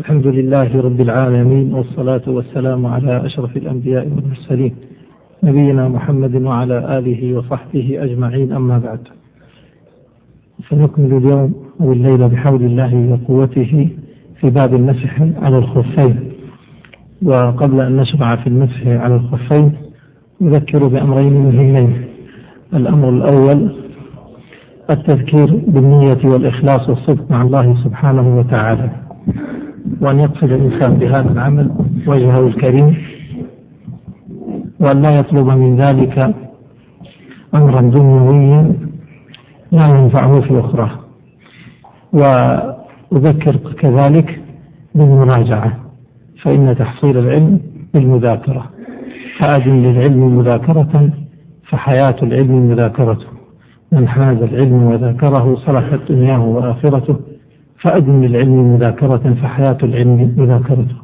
الحمد لله رب العالمين والصلاة والسلام على أشرف الأنبياء والمرسلين نبينا محمد وعلى آله وصحبه أجمعين أما بعد. سنكمل اليوم والليلة بحول الله وقوته في باب المسح على الخفين. وقبل أن نشرع في المسح على الخفين نذكر بأمرين مهمين. الأمر الأول التذكير بالنية والإخلاص والصدق مع الله سبحانه وتعالى. وأن يقصد الإنسان بهذا العمل وجهه الكريم وأن لا يطلب من ذلك أمرا دنيويا لا ينفعه في أخرى وأذكر كذلك بالمراجعة فإن تحصيل العلم بالمذاكرة. فأدم للعلم مذاكرة فحياة العلم مذاكرته من حاز العلم وذاكره صلحت دنياه وآخرته. فأدم للعلم مذاكرة فحياة العلم مذاكرته.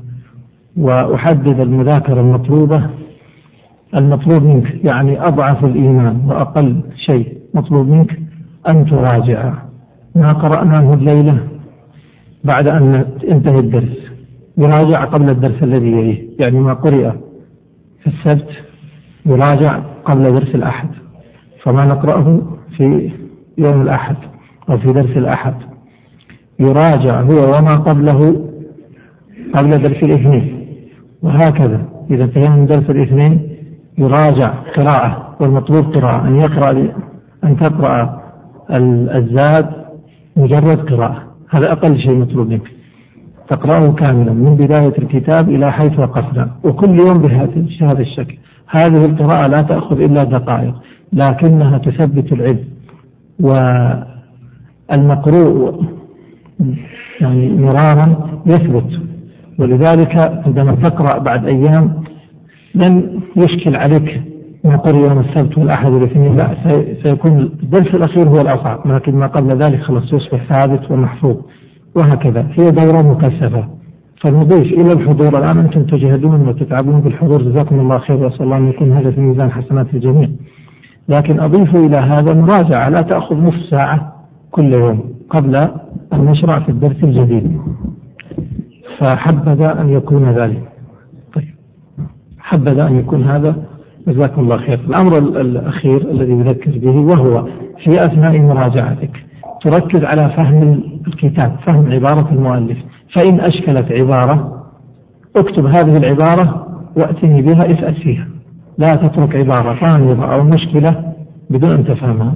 وأحدد المذاكرة المطلوبة المطلوب منك يعني أضعف الإيمان وأقل شيء مطلوب منك أن تراجع ما قرأناه الليلة بعد أن انتهي الدرس. يراجع قبل الدرس الذي يليه يعني ما قرئ في السبت يراجع قبل درس الأحد. فما نقرأه في يوم الأحد أو في درس الأحد. يراجع هو وما قبله قبل درس الاثنين وهكذا. إذا انتهينا من درس الاثنين يراجع قراءة والمطلوب قراءة أن يقرأ أن تقرأ الزاد مجرد قراءة. هذا أقل شيء مطلوب منك. تقرأه كاملا من بداية الكتاب إلى حيث وقفنا. وكل يوم بهذا الشكل. هذه القراءة لا تأخذ إلا دقائق لكنها تثبت العلم. والمقروء يعني مرارا يثبت. ولذلك عندما تقرأ بعد أيام لن يشكل عليك ما قرئ يوم السبت والأحد والإثنين لا سيكون الدرس الأخير هو الأصعب لكن ما قبل ذلك خلاص يصبح ثابت ومحفوظ وهكذا. هي دورة مكثفة. فنضيف إلى الحضور الآن أنتم تجهدون وتتعبون بالحضور جزاكم الله خير وأسأل الله أن يكون هذا في ميزان حسنات الجميع. لكن أضيف إلى هذا مراجعة لا تأخذ نصف ساعة كل يوم. قبل أن نشرع في الدرس الجديد. فحبذا أن يكون ذلك. طيب. حبذا أن يكون هذا. جزاكم الله خير. الأمر الأخير الذي أذكر به وهو في أثناء مراجعتك تركز على فهم الكتاب فهم عبارة المؤلف. فإن أشكلت عبارة اكتب هذه العبارة وأتني بها اسأل فيها لا تترك عبارة غامضة أو مشكلة بدون أن تفهمها.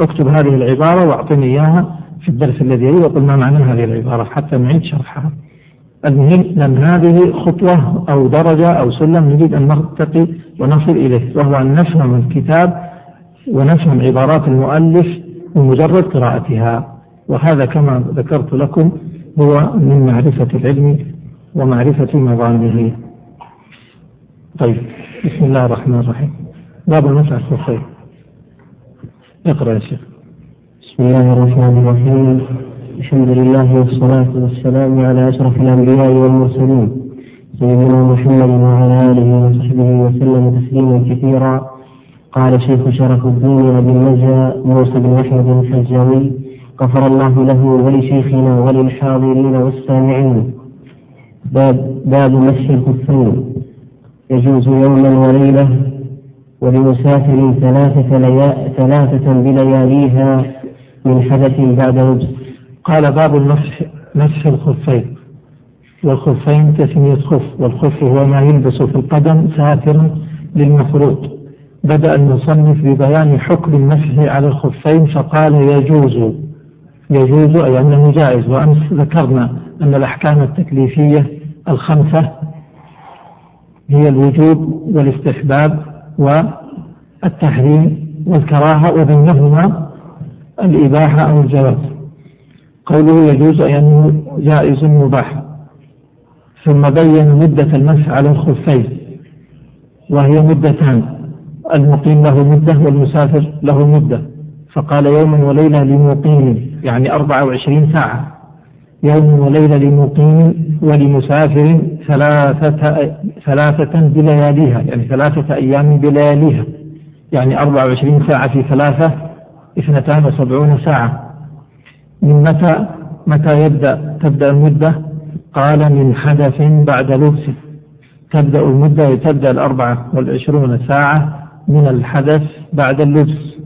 اكتب هذه العبارة واعطني إياها. في الدرس الذي يلي وقل ما معنى هذه العبارة. حتى نعيد شرحها المهم لأن هذه خطوة أو درجة أو سلم نريد أن نرتقي ونصل إليه وهو أن نفهم الكتاب ونفهم عبارات المؤلف بمجرد قراءتها. وهذا كما ذكرت لكم هو من معرفة العلم ومعرفة مظانه طيب بسم الله الرحمن الرحيم. باب المسح الخفين اقرأ يا شيخ. بسم الله الرحمن الرحيم الحمد لله والصلاة والسلام على أشرف الأنبياء والمرسلين سيدنا محمد وعلى آله وصحبه وسلم تسليما كثيرا قال شيخ شرف الدين أبي النجا موسى بن أحمد الحجاوي غفر الله له ولشيخنا وللحاضرين والسامعين باب باب مسح الخفين يجوز يوما وليلة ولمسافر ثلاثة, ليا ثلاثة بلياليها من حدث بعد لبس قال باب المسح مسح الخفين. والخفين تسمية خف والخف هو ما يلبس في القدم ساترا للمفروض. بدأ المصنف ببيان حكم المسح على الخفين فقال يجوز يجوز أي أنه جائز. وأمس ذكرنا أن الأحكام التكليفية الخمسة هي الوجوب والاستحباب والتحريم والكراهة وبينهما الإباحة أو الجواز. قوله يجوز أي جائز مباح. ثم بين مدة المسح على الخفين وهي مدتان. المقيم له مدة والمسافر له مدة. فقال يوما وليلة لمقيم يعني أربعة وعشرين ساعة. يوم وليلة لمقيم ولمسافر ثلاثة ثلاثة بلياليها يعني ثلاثة أيام بلياليها. يعني أربعة وعشرين ساعة في ثلاثة اثنتان وسبعون ساعة. من متى متى يبدأ؟ تبدأ المدة؟ قال من حدث بعد لبس. تبدأ المدة تبدأ الأربعة والعشرون ساعة من الحدث بعد اللبس.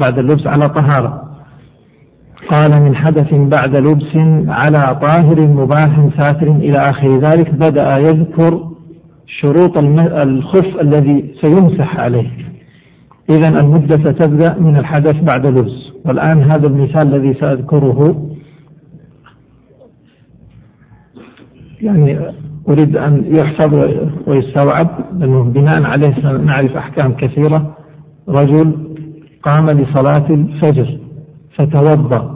بعد اللبس على طهارة. قال من حدث بعد لبس على طاهر مباح ساتر. إلى آخر ذلك بدأ يذكر شروط الخف الذي سيمسح عليه. إذا المدة ستبدأ من الحدث بعد لبس والآن هذا المثال الذي سأذكره. يعني أريد أن يحفظ ويستوعب لأنه بناء عليه نعرف أحكام كثيرة. رجل قام لصلاة الفجر فتوضأ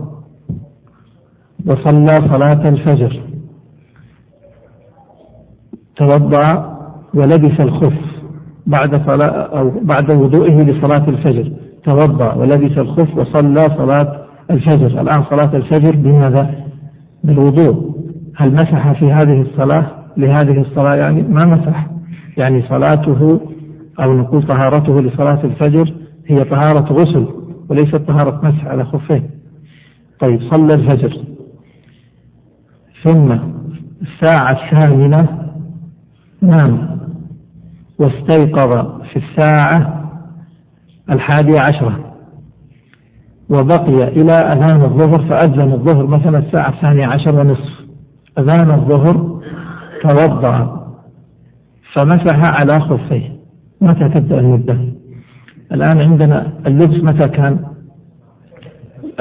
وصلى صلاة الفجر توضأ ولبس الخف. بعد صلاة أو بعد وضوئه لصلاة الفجر. توضأ ولبس الخف وصلى صلاة الفجر. الآن صلاة الفجر بماذا؟ بالوضوء. هل مسح في هذه الصلاة؟ لهذه الصلاة يعني ما مسح. يعني صلاته أو نقول طهارته لصلاة الفجر هي طهارة غسل وليست طهارة مسح على خفين طيب صلى الفجر. ثم الساعة الثامنة نام. واستيقظ في الساعة الحادية عشرة وبقي إلى أذان الظهر فأذن الظهر مثلا الساعة الثانية عشر ونصف أذان الظهر توضأ فمسح على خفيه متى تبدأ المدة؟ الآن عندنا اللبس متى كان؟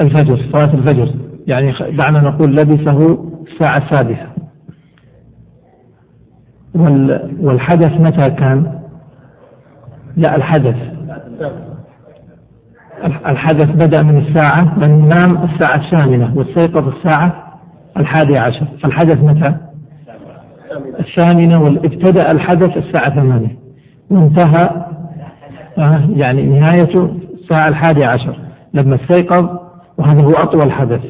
الفجر صلاة الفجر يعني دعنا نقول لبسه الساعة السادسة والحدث متى كان؟ لا الحدث. الحدث بدأ من الساعة من نام الساعة الثامنة واستيقظ الساعة الحادية عشر. فالحدث متى؟ الثامنة. وابتدأ الحدث الساعة ثمانية. وانتهى آه، يعني نهايته الساعة الحادية عشر. لما استيقظ وهذا هو أطول حدث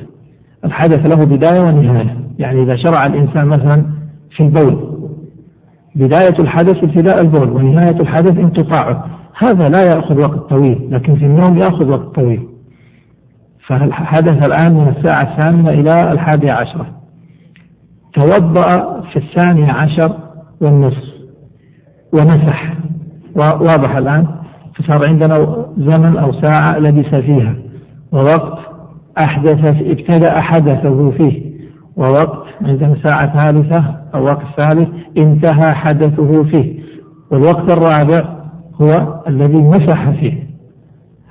الحدث له بداية ونهاية. يعني إذا شرع الإنسان مثلا في البول بداية الحدث ابتداء البول ونهاية الحدث انقطاعه. هذا لا يأخذ وقت طويل لكن في النوم يأخذ وقت طويل. فحدث الآن من الساعة الثامنة إلى الحادية عشرة. توضأ في الثانية عشر والنصف. ومسح واضح الآن؟ فصار عندنا زمن أو ساعة لبس فيها. ووقت أحدث ابتدأ حدثه فيه. ووقت عندنا ساعة ثالثة أو وقت ثالث انتهى حدثه فيه. والوقت الرابع هو الذي مسح فيه.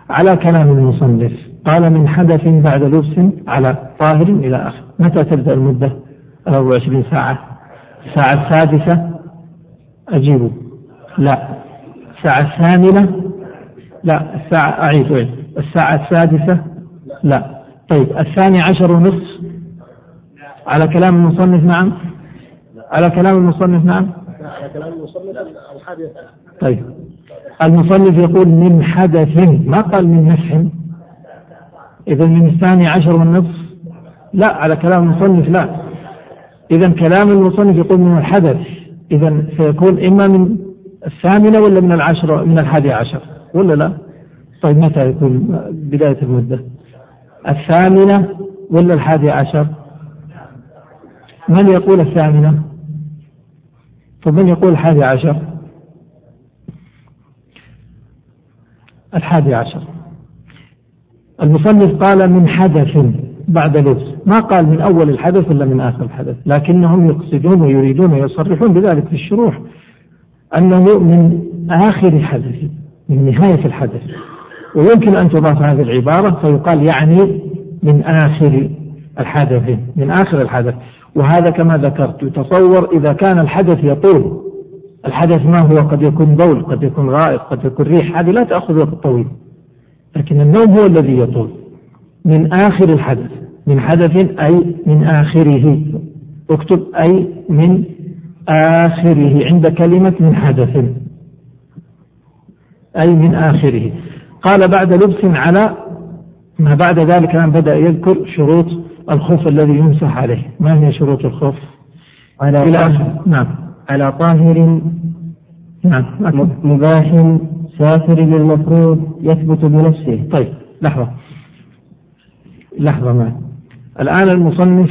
على كلام المصنف قال من حدث بعد لبس على طاهر إلى آخر. متى تبدأ المدة؟ 24 ساعة. الساعة السادسة؟ أجيبه لا. الساعة الثامنة؟ لا. الساعة أعيد. الساعة السادسة؟ لا. طيب. الثاني عشر ونصف؟ على كلام المصنف نعم؟ على كلام المصنف نعم؟ على كلام المصنف الحادية طيب. المصنف يقول من حدث ما قال من مسح إذا من الثاني عشر والنصف؟ لا على كلام المصنف لا. إذا كلام المصنف يقول من الحدث. إذا سيكون إما من الثامنة ولا من العشرة من الحادي عشر ولا لا؟ طيب متى يكون بداية المدة؟ الثامنة ولا الحادي عشر؟ من يقول الثامنة؟ طيب من يقول الحادي عشر؟ الحادي عشر المصنف قال من حدث بعد لبس ما قال من أول الحدث ولا من آخر الحدث لكنهم يقصدون ويريدون ويصرحون بذلك في الشروح أنه من آخر حدث من نهاية الحدث ويمكن أن تضاف هذه العبارة فيقال يعني من آخر الحدث من آخر الحدث وهذا كما ذكرت يتصور إذا كان الحدث يطول. الحدث ما هو؟ قد يكون بول قد يكون غائط قد يكون ريح هذه لا تأخذ وقت طويل. لكن النوم هو الذي يطول. من آخر الحدث من حدث أي من آخره. اكتب أي من آخره. عند كلمة من حدث. أي من آخره. قال بعد لبس على ما بعد ذلك الآن بدأ يذكر شروط الخوف الذي يمسح عليه. ما هي شروط الخوف؟ على إلى نعم. على طاهر. نعم. مباح. سافر للمفروض يثبت بنفسه. طيب. لحظة. لحظة معي. الآن المصنف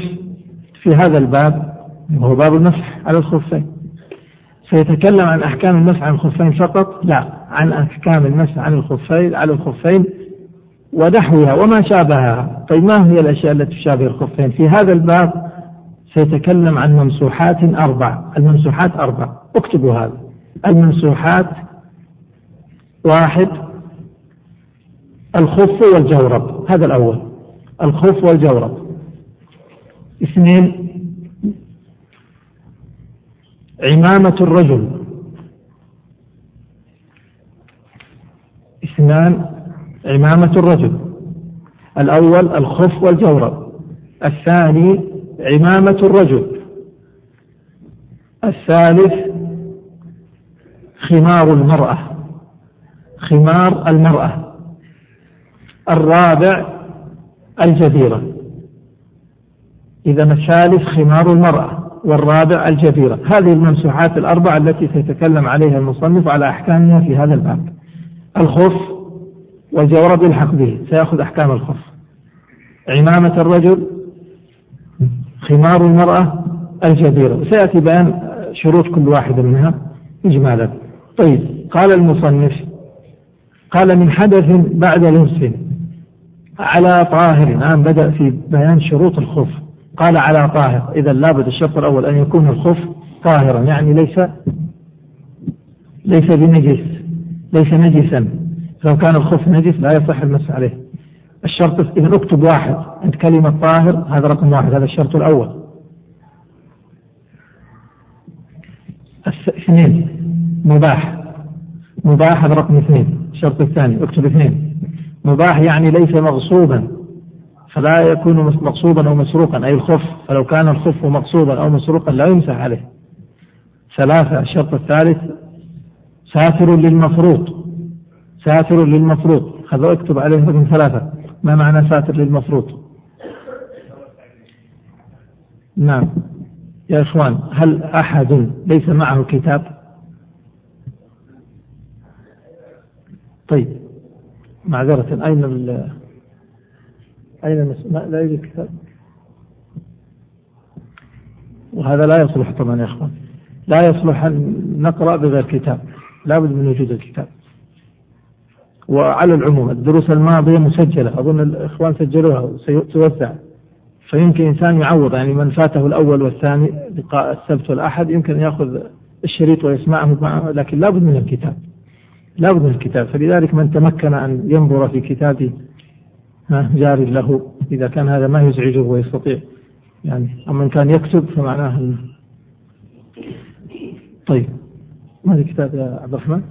في هذا الباب وهو باب المسح على الخفين. سيتكلم عن أحكام المسح عن الخفين فقط؟ لا. عن أحكام المسح عن الخفين على الخفين ونحوها وما شابهها. طيب ما هي الأشياء التي تشابه الخفين؟ في هذا الباب سيتكلم عن ممسوحات أربع. الممسوحات أربع. اكتبوا هذا. الممسوحات واحد الخف والجورب. هذا الأول. الخف والجورب. اثنين عمامة الرجل. اثنان عمامة الرجل. الأول الخف والجورب. الثاني عمامة الرجل. الثالث خمار المرأة. خمار المرأة. الرابع الجزيرة. إذا الثالث خمار المرأة والرابع الجزيرة. هذه الممسوحات الأربعة التي سيتكلم عليها المصنف على أحكامها في هذا الباب. الخف والجورب يلحق به سيأخذ أحكام الخف عمامة الرجل خمار المرأة الجزيرة وسيأتي بيان شروط كل واحدة منها. إجمالا طيب قال المصنف قال من حدث بعد لبس على طاهر. الآن بدأ في بيان شروط الخف قال على طاهر. إذا لابد الشرط الأول أن يكون الخف طاهرا يعني ليس ليس بنجس ليس نجسا. لو كان الخف نجس لا يصح المسح عليه. الشرط إذا أكتب واحد عند كلمة طاهر هذا رقم واحد هذا الشرط الأول. اثنين مباح. مباح هذا رقم اثنين. الشرط الثاني اكتب اثنين. مباح يعني ليس مغصوبا فلا يكون مغصوبا أو مسروقا. أي الخف فلو كان الخف مغصوبا أو مسروقا لا يمسح عليه. ثلاثة الشرط الثالث ساتر للمفروض. ساتر للمفروض. هذا اكتب عليه رقم ثلاثة. ما معنى ساتر للمفروض؟ نعم. يا إخوان هل أحد ليس معه كتاب؟ طيب. معذرة أين ال أين لا يوجد كتاب. وهذا لا يصلح طبعا يا إخوان. لا يصلح أن نقرأ بغير كتاب لابد من وجود الكتاب. وعلى العموم الدروس الماضية مسجلة. أظن الإخوان سجلوها وستوزع فيمكن إنسان يعوض يعني من فاته الأول والثاني لقاء السبت والأحد يمكن يأخذ الشريط ويسمعه معه لكن لابد من الكتاب. لابد من الكتاب. فلذلك من تمكن أن ينظر في كتاب جار له. إذا كان هذا ما يزعجه ويستطيع. يعني أما إن كان يكتب فمعناه طيب. ما هذا كتاب يا عبد الرحمن؟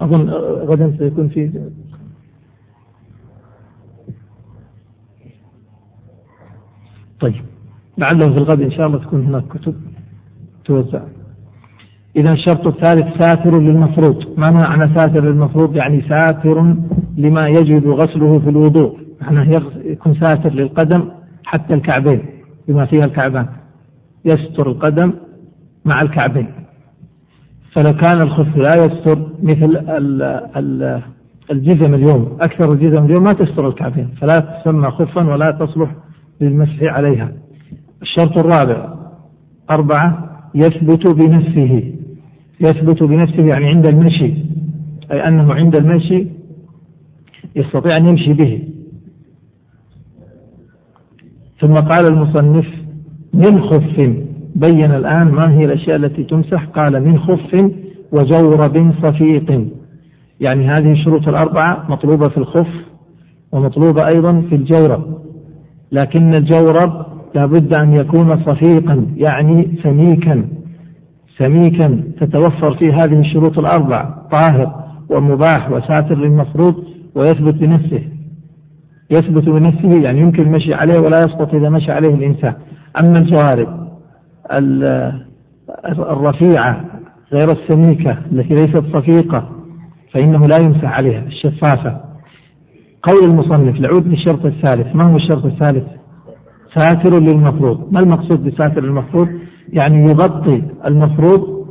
أظن غدا سيكون في طيب. لعله في الغد إن شاء الله تكون هناك كتب توزع. إذا الشرط الثالث ساتر للمفروض. ما معنى ساتر للمفروض؟ يعني ساتر لما يجب غسله في الوضوء. معناه يكون ساتر للقدم حتى الكعبين بما فيها الكعبان. يستر القدم مع الكعبين. فلو كان الخف لا يستر مثل الجزم اليوم أكثر الجزم اليوم ما تستر الكعبين فلا تسمى خفا ولا تصلح للمسح عليها. الشرط الرابع أربعة يثبت بنفسه. يثبت بنفسه يعني عند المشي أي أنه عند المشي يستطيع أن يمشي به. ثم قال المصنف من خف بين الآن ما هي الأشياء التي تمسح؟ قال من خف وجورب صفيق. يعني هذه الشروط الأربعة مطلوبة في الخف ومطلوبة أيضا في الجورب لكن الجورب لابد أن يكون صفيقا يعني سميكا. سميكا تتوفر فيه هذه الشروط الأربع طاهر ومباح وساتر للمفروض ويثبت بنفسه. يثبت بنفسه يعني يمكن المشي عليه ولا يسقط إذا مشى عليه الإنسان. أما الجوارب الرفيعة غير السميكة التي ليست صفيقة فإنه لا يمسح عليها الشفافة. قول المصنف نعود للشرط الثالث. ما هو الشرط الثالث؟ ساتر للمفروض. ما المقصود بساتر المفروض يعني يغطي المفروض.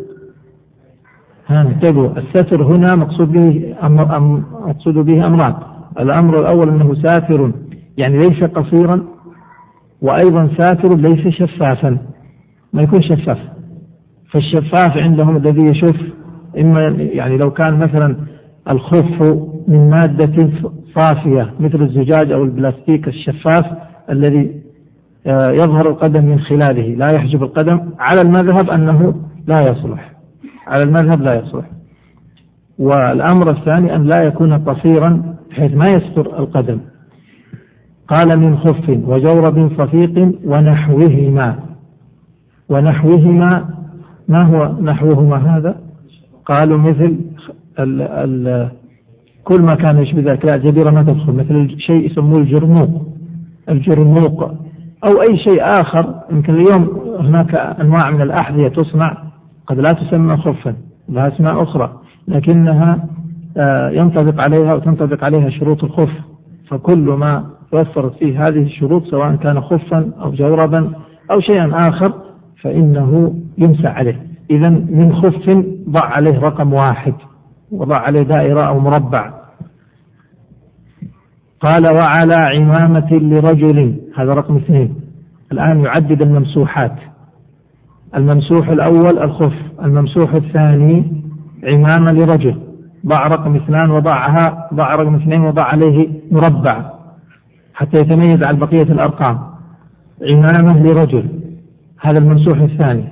ها انتبهوا. الستر هنا مقصود به أمر أم مقصود به أمران الأمر الأول أنه ساتر يعني ليس قصيرا وأيضا ساتر ليس شفافا. ما يكون شفاف. فالشفاف عندهم الذي يشوف إما يعني لو كان مثلا الخف من مادة صافية مثل الزجاج أو البلاستيك الشفاف الذي آه، يظهر القدم من خلاله لا يحجب القدم. على المذهب أنه لا يصلح. على المذهب لا يصلح. والأمر الثاني أن لا يكون قصيرا بحيث ما يستر القدم. قال من خف وجورب صفيق ونحوهما. ونحوهما ما هو نحوهما هذا؟ قالوا مثل ال ال كل ما كان يشبه ذلك لا جبيرة ما تدخل مثل شيء يسموه الجرموق. الجرموق أو أي شيء آخر يمكن اليوم هناك أنواع من الأحذية تصنع قد لا تسمى خفا لها أسماء أخرى لكنها آه، ينطبق عليها وتنطبق عليها شروط الخف. فكل ما توفرت فيه هذه الشروط سواء كان خفا أو جوربا أو شيئا آخر فإنه يمسح عليه. إذا من خف ضع عليه رقم واحد وضع عليه دائرة أو مربع. قال وعلى عمامة لرجل. هذا رقم اثنين. الآن يعدد الممسوحات. الممسوح الأول الخف الممسوح الثاني عمامة لرجل. ضع رقم اثنان وضعها ضع رقم اثنين وضع عليه مربع. حتى يتميز عن بقية الأرقام. عمامة لرجل. هذا الممسوح الثاني.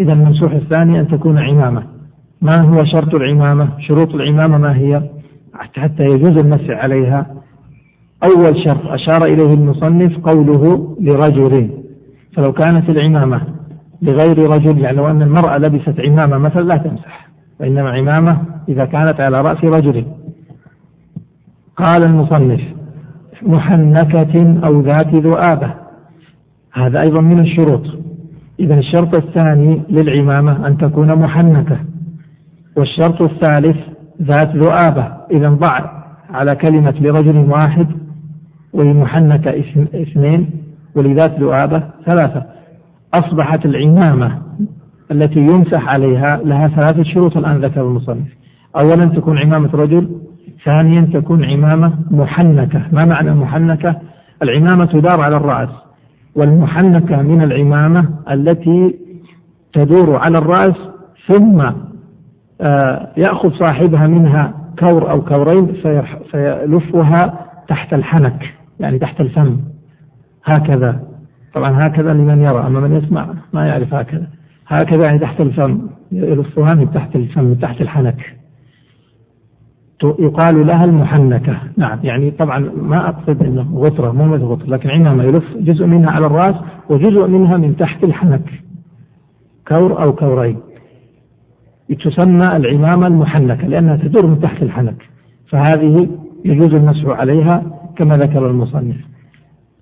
إذا الممسوح الثاني أن تكون عمامة. ما هو شرط العمامة؟ شروط العمامة ما هي؟ حتى يجوز المسح عليها. أول شرط أشار إليه المصنف قوله لرجل. فلو كانت العمامة لغير رجل يعني لو أن المرأة لبست عمامة مثلا لا تمسح. وإنما عمامة إذا كانت على رأس رجل. قال المصنف محنكة أو ذات ذؤابة هذا أيضا من الشروط. إذا الشرط الثاني للعمامة أن تكون محنكة والشرط الثالث ذات ذؤابة إذا ضع على كلمة لرجل واحد ولمحنكة اثنين ولذات ذؤابة ثلاثة. أصبحت العمامة التي يمسح عليها لها ثلاثة شروط الآن ذكر المصنف. أولا تكون عمامة رجل ثانيا تكون عمامة محنكة. ما معنى محنكة؟ العمامة تدار على الرأس. والمحنكة من العمامة التي تدور على الرأس ثم آه، يأخذ صاحبها منها كور أو كورين فيلفها تحت الحنك يعني تحت الفم. هكذا. طبعا هكذا لمن يرى أما من يسمع ما يعرف هكذا. هكذا يعني تحت الفم يلفها من تحت الفم من تحت الحنك. يقال لها المحنكة. نعم. يعني طبعا ما أقصد أنه غطرة مو مثل غطرة لكن عندما يلف جزء منها على الرأس وجزء منها من تحت الحنك كور أو كورين. تسمى العمامة المحنكة لأنها تدور من تحت الحنك فهذه يجوز المسح عليها كما ذكر المصنف.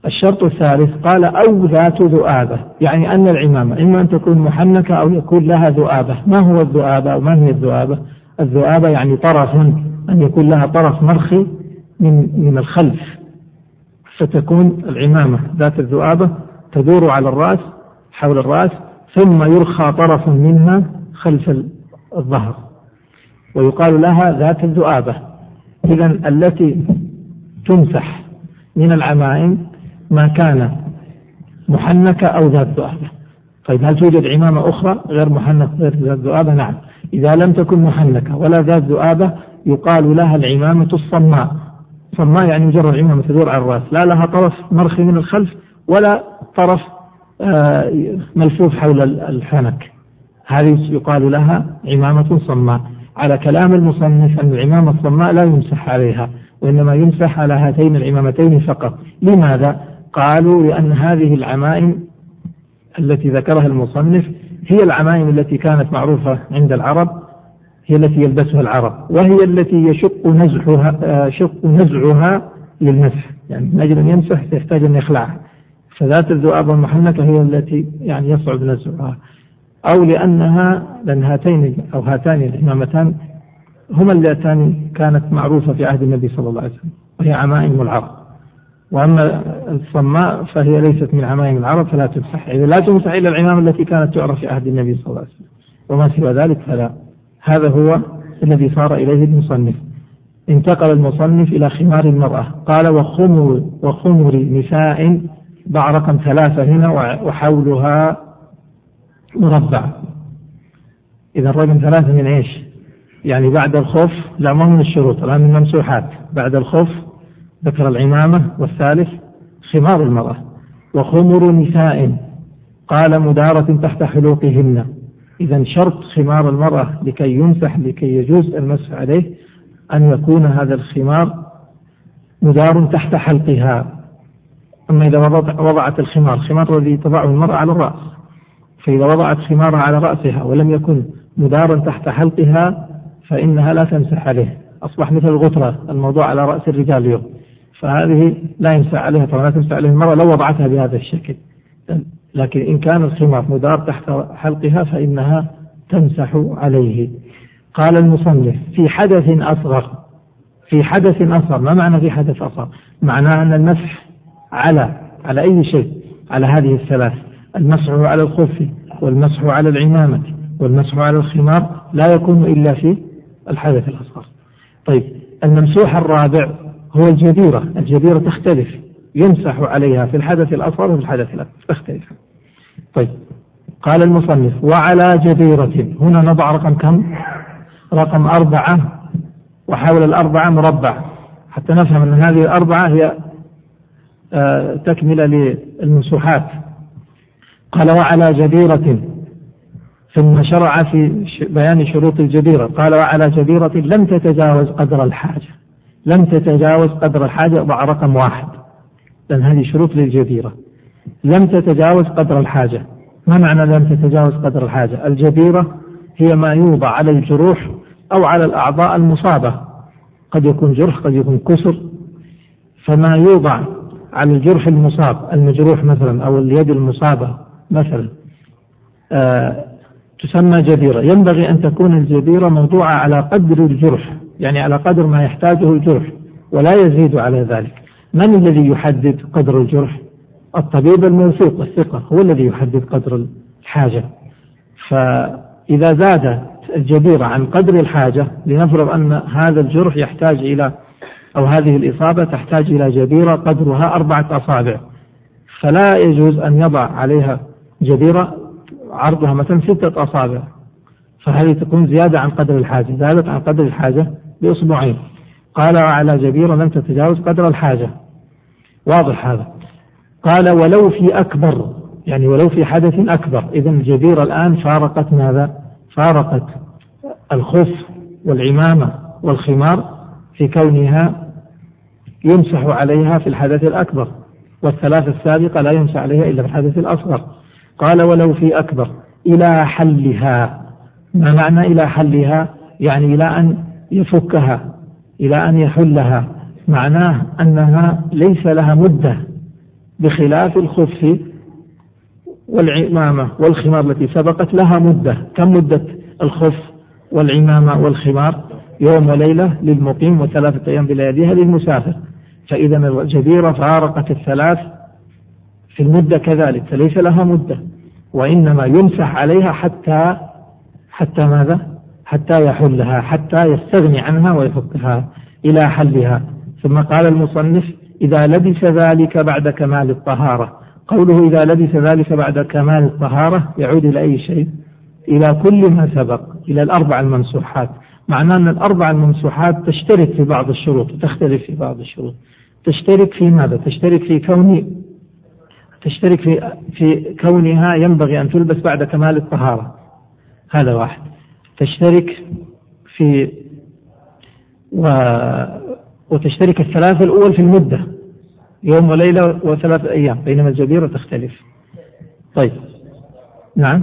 الشرط الثالث قال أو ذات ذؤابة يعني أن العمامة إما أن تكون محنكة أو يكون لها ذؤابة. ما هو الذؤابة أو ما هي الذؤابة؟ الذؤابة يعني طرف أن يكون لها طرف مرخي من من الخلف فتكون العمامة ذات الذؤابة تدور على الرأس حول الرأس ثم يرخى طرف منها خلف الظهر. ويقال لها ذات الذؤابة. إذا التي تمسح من العمائم ما كان محنكة أو ذات ذؤابة. طيب هل توجد عمامة أخرى غير محنكة غير ذات ذؤابة؟ نعم. إذا لم تكن محنكة ولا ذات ذؤابة يقال لها العمامة الصماء. صماء يعني مجرد عمامة تدور على الرأس. لا لها طرف مرخي من الخلف ولا طرف آه، ملفوف حول الحنك. هذه يقال لها عمامة صماء. على كلام المصنف أن العمامة الصماء لا يمسح عليها وإنما يمسح على هاتين العمامتين فقط. لماذا؟ قالوا لأن هذه العمائم التي ذكرها المصنف هي العمائم التي كانت معروفة عند العرب هي التي يلبسها العرب وهي التي يشق نزعها آه، شق نزعها للمسح يعني من أجل أن يمسح يحتاج أن يخلعها. فذات الذؤاب المحنكة هي التي يعني يصعب نزعها. أو لأنها لأن هاتين أو هاتان الإمامتان هما اللتان كانت معروفة في عهد النبي صلى الله عليه وسلم وهي عمائم العرب. وأما الصماء فهي ليست من عمائم العرب فلا تمسح إذا لا تمسح إلا العمامة التي كانت تعرف في عهد النبي صلى الله عليه وسلم. وما سوى ذلك فلا. هذا هو الذي صار إليه المصنف. انتقل المصنف إلى خمار المرأة. قال وخمر وخمر نساء ضع رقم ثلاثة هنا وحولها مربع. إذا رقم ثلاثة من إيش؟ يعني بعد الخف لا ما من الشروط الآن من الممسوحات. بعد الخف ذكر العمامة والثالث خمار المرأة. وخمر نساء قال مدارة تحت حلوقهن. إذا شرط خمار المرأة لكي يمسح لكي يجوز المسح عليه أن يكون هذا الخمار مدار تحت حلقها. أما إذا وضعت الخمار الخمار الذي تضعه المرأة على الرأس. فإذا وضعت خمارها على رأسها ولم يكن مدارا تحت حلقها فإنها لا تمسح عليه. أصبح مثل الغترة الموضوع على رأس الرجال اليوم. فهذه لا يمسح عليها طبعا لا تمسح عليه المرأة لو وضعتها بهذا الشكل. لكن إن كان الخمار مدار تحت حلقها فإنها تمسح عليه. قال المصنف في حدث أصغر في حدث أصغر ما معنى في حدث أصغر؟ معناه أن المسح على على أي شيء؟ على هذه الثلاث المسح على الخف والمسح على العمامة والمسح على الخمار لا يكون إلا في الحدث الأصغر. طيب الممسوح الرابع هو الجبيرة الجبيرة تختلف. يمسح عليها في الحدث الأصغر وفي الحدث الأكبر. تختلف طيب. قال المصنف وعلى جبيرة هنا نضع رقم كم؟ رقم أربعة وحول الأربعة مربع. حتى نفهم أن هذه الأربعة هي آه، تكملة للمسوحات. قال وعلى جبيرة ثم شرع في بيان شروط الجبيرة قال وعلى جبيرة لم تتجاوز قدر الحاجة. لم تتجاوز قدر الحاجة ضع رقم واحد. لأن هذه شروط للجبيرة. لم تتجاوز قدر الحاجة. ما معنى لم تتجاوز قدر الحاجة؟ الجبيرة هي ما يوضع على الجروح أو على الأعضاء المصابة. قد يكون جرح قد يكون كسر. فما يوضع على الجرح المصاب المجروح مثلا أو اليد المصابة مثلا آه تسمى جبيرة. ينبغي أن تكون الجبيرة موضوعة على قدر الجرح يعني على قدر ما يحتاجه الجرح ولا يزيد على ذلك. من الذي يحدد قدر الجرح؟ الطبيب الموثوق الثقة هو الذي يحدد قدر الحاجة. فإذا زاد الجبيرة عن قدر الحاجة لنفرض أن هذا الجرح يحتاج إلى أو هذه الإصابة تحتاج إلى جبيرة قدرها أربعة أصابع. فلا يجوز أن يضع عليها جبيرة عرضها مثلا ستة أصابع. فهذه تكون زيادة عن قدر الحاجة زادت عن قدر الحاجة بأسبوعين. قال على جبيرة لم تتجاوز قدر الحاجة. واضح هذا. قال ولو في أكبر يعني ولو في حدث أكبر. إذا الجبيرة الآن فارقت ماذا؟ فارقت الخف والعمامة والخمار في كونها يمسح عليها في الحدث الأكبر والثلاث السابقة لا يمسح عليها إلا في الحدث الأصغر. قال ولو في أكبر إلى حلها. ما معنى إلى حلها؟ يعني إلى أن يفكها إلى أن يحلها. معناه أنها ليس لها مدة بخلاف الخف والعمامة والخمار التي سبقت لها مدة. كم مدة الخف والعمامة والخمار؟ يوم وليلة للمقيم وثلاثة أيام بلياليها للمسافر فإذا الجبيرة فارقت الثلاث في المدة كذلك فليس لها مدة. وإنما يمسح عليها حتى حتى ماذا؟ حتى يحلها حتى يستغني عنها ويفكها إلى حلها ثم قال المصنف إذا لبس ذلك بعد كمال الطهارة. قوله إذا لبس ذلك بعد كمال الطهارة يعود إلى أي شيء؟ إلى كل ما سبق إلى الأربع الممسوحات معناه أن الأربع الممسوحات تشترك في بعض الشروط وتختلف في بعض الشروط. تشترك في ماذا؟ تشترك في كون تشترك في في كونها ينبغي أن تلبس بعد كمال الطهارة. هذا واحد. تشترك في و وتشترك الثلاثة الأول في المدة يوم وليلة وثلاثة أيام بينما الجبيرة تختلف. طيب. نعم.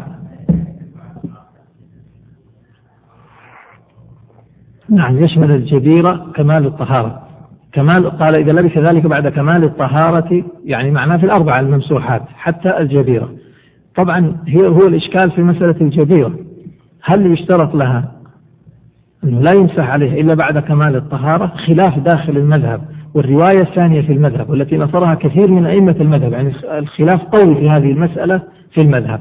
نعم يشمل الجبيرة كمال الطهارة. كمال قال إذا لبس ذلك بعد كمال الطهارة يعني معناه في الأربعة الممسوحات حتى الجبيرة. طبعا هي هو الإشكال في مسألة الجبيرة. هل يشترط لها؟ أنه لا يمسح عليه إلا بعد كمال الطهارة خلاف داخل المذهب والرواية الثانية في المذهب والتي نصرها كثير من أئمة المذهب يعني الخلاف قوي في هذه المسألة في المذهب.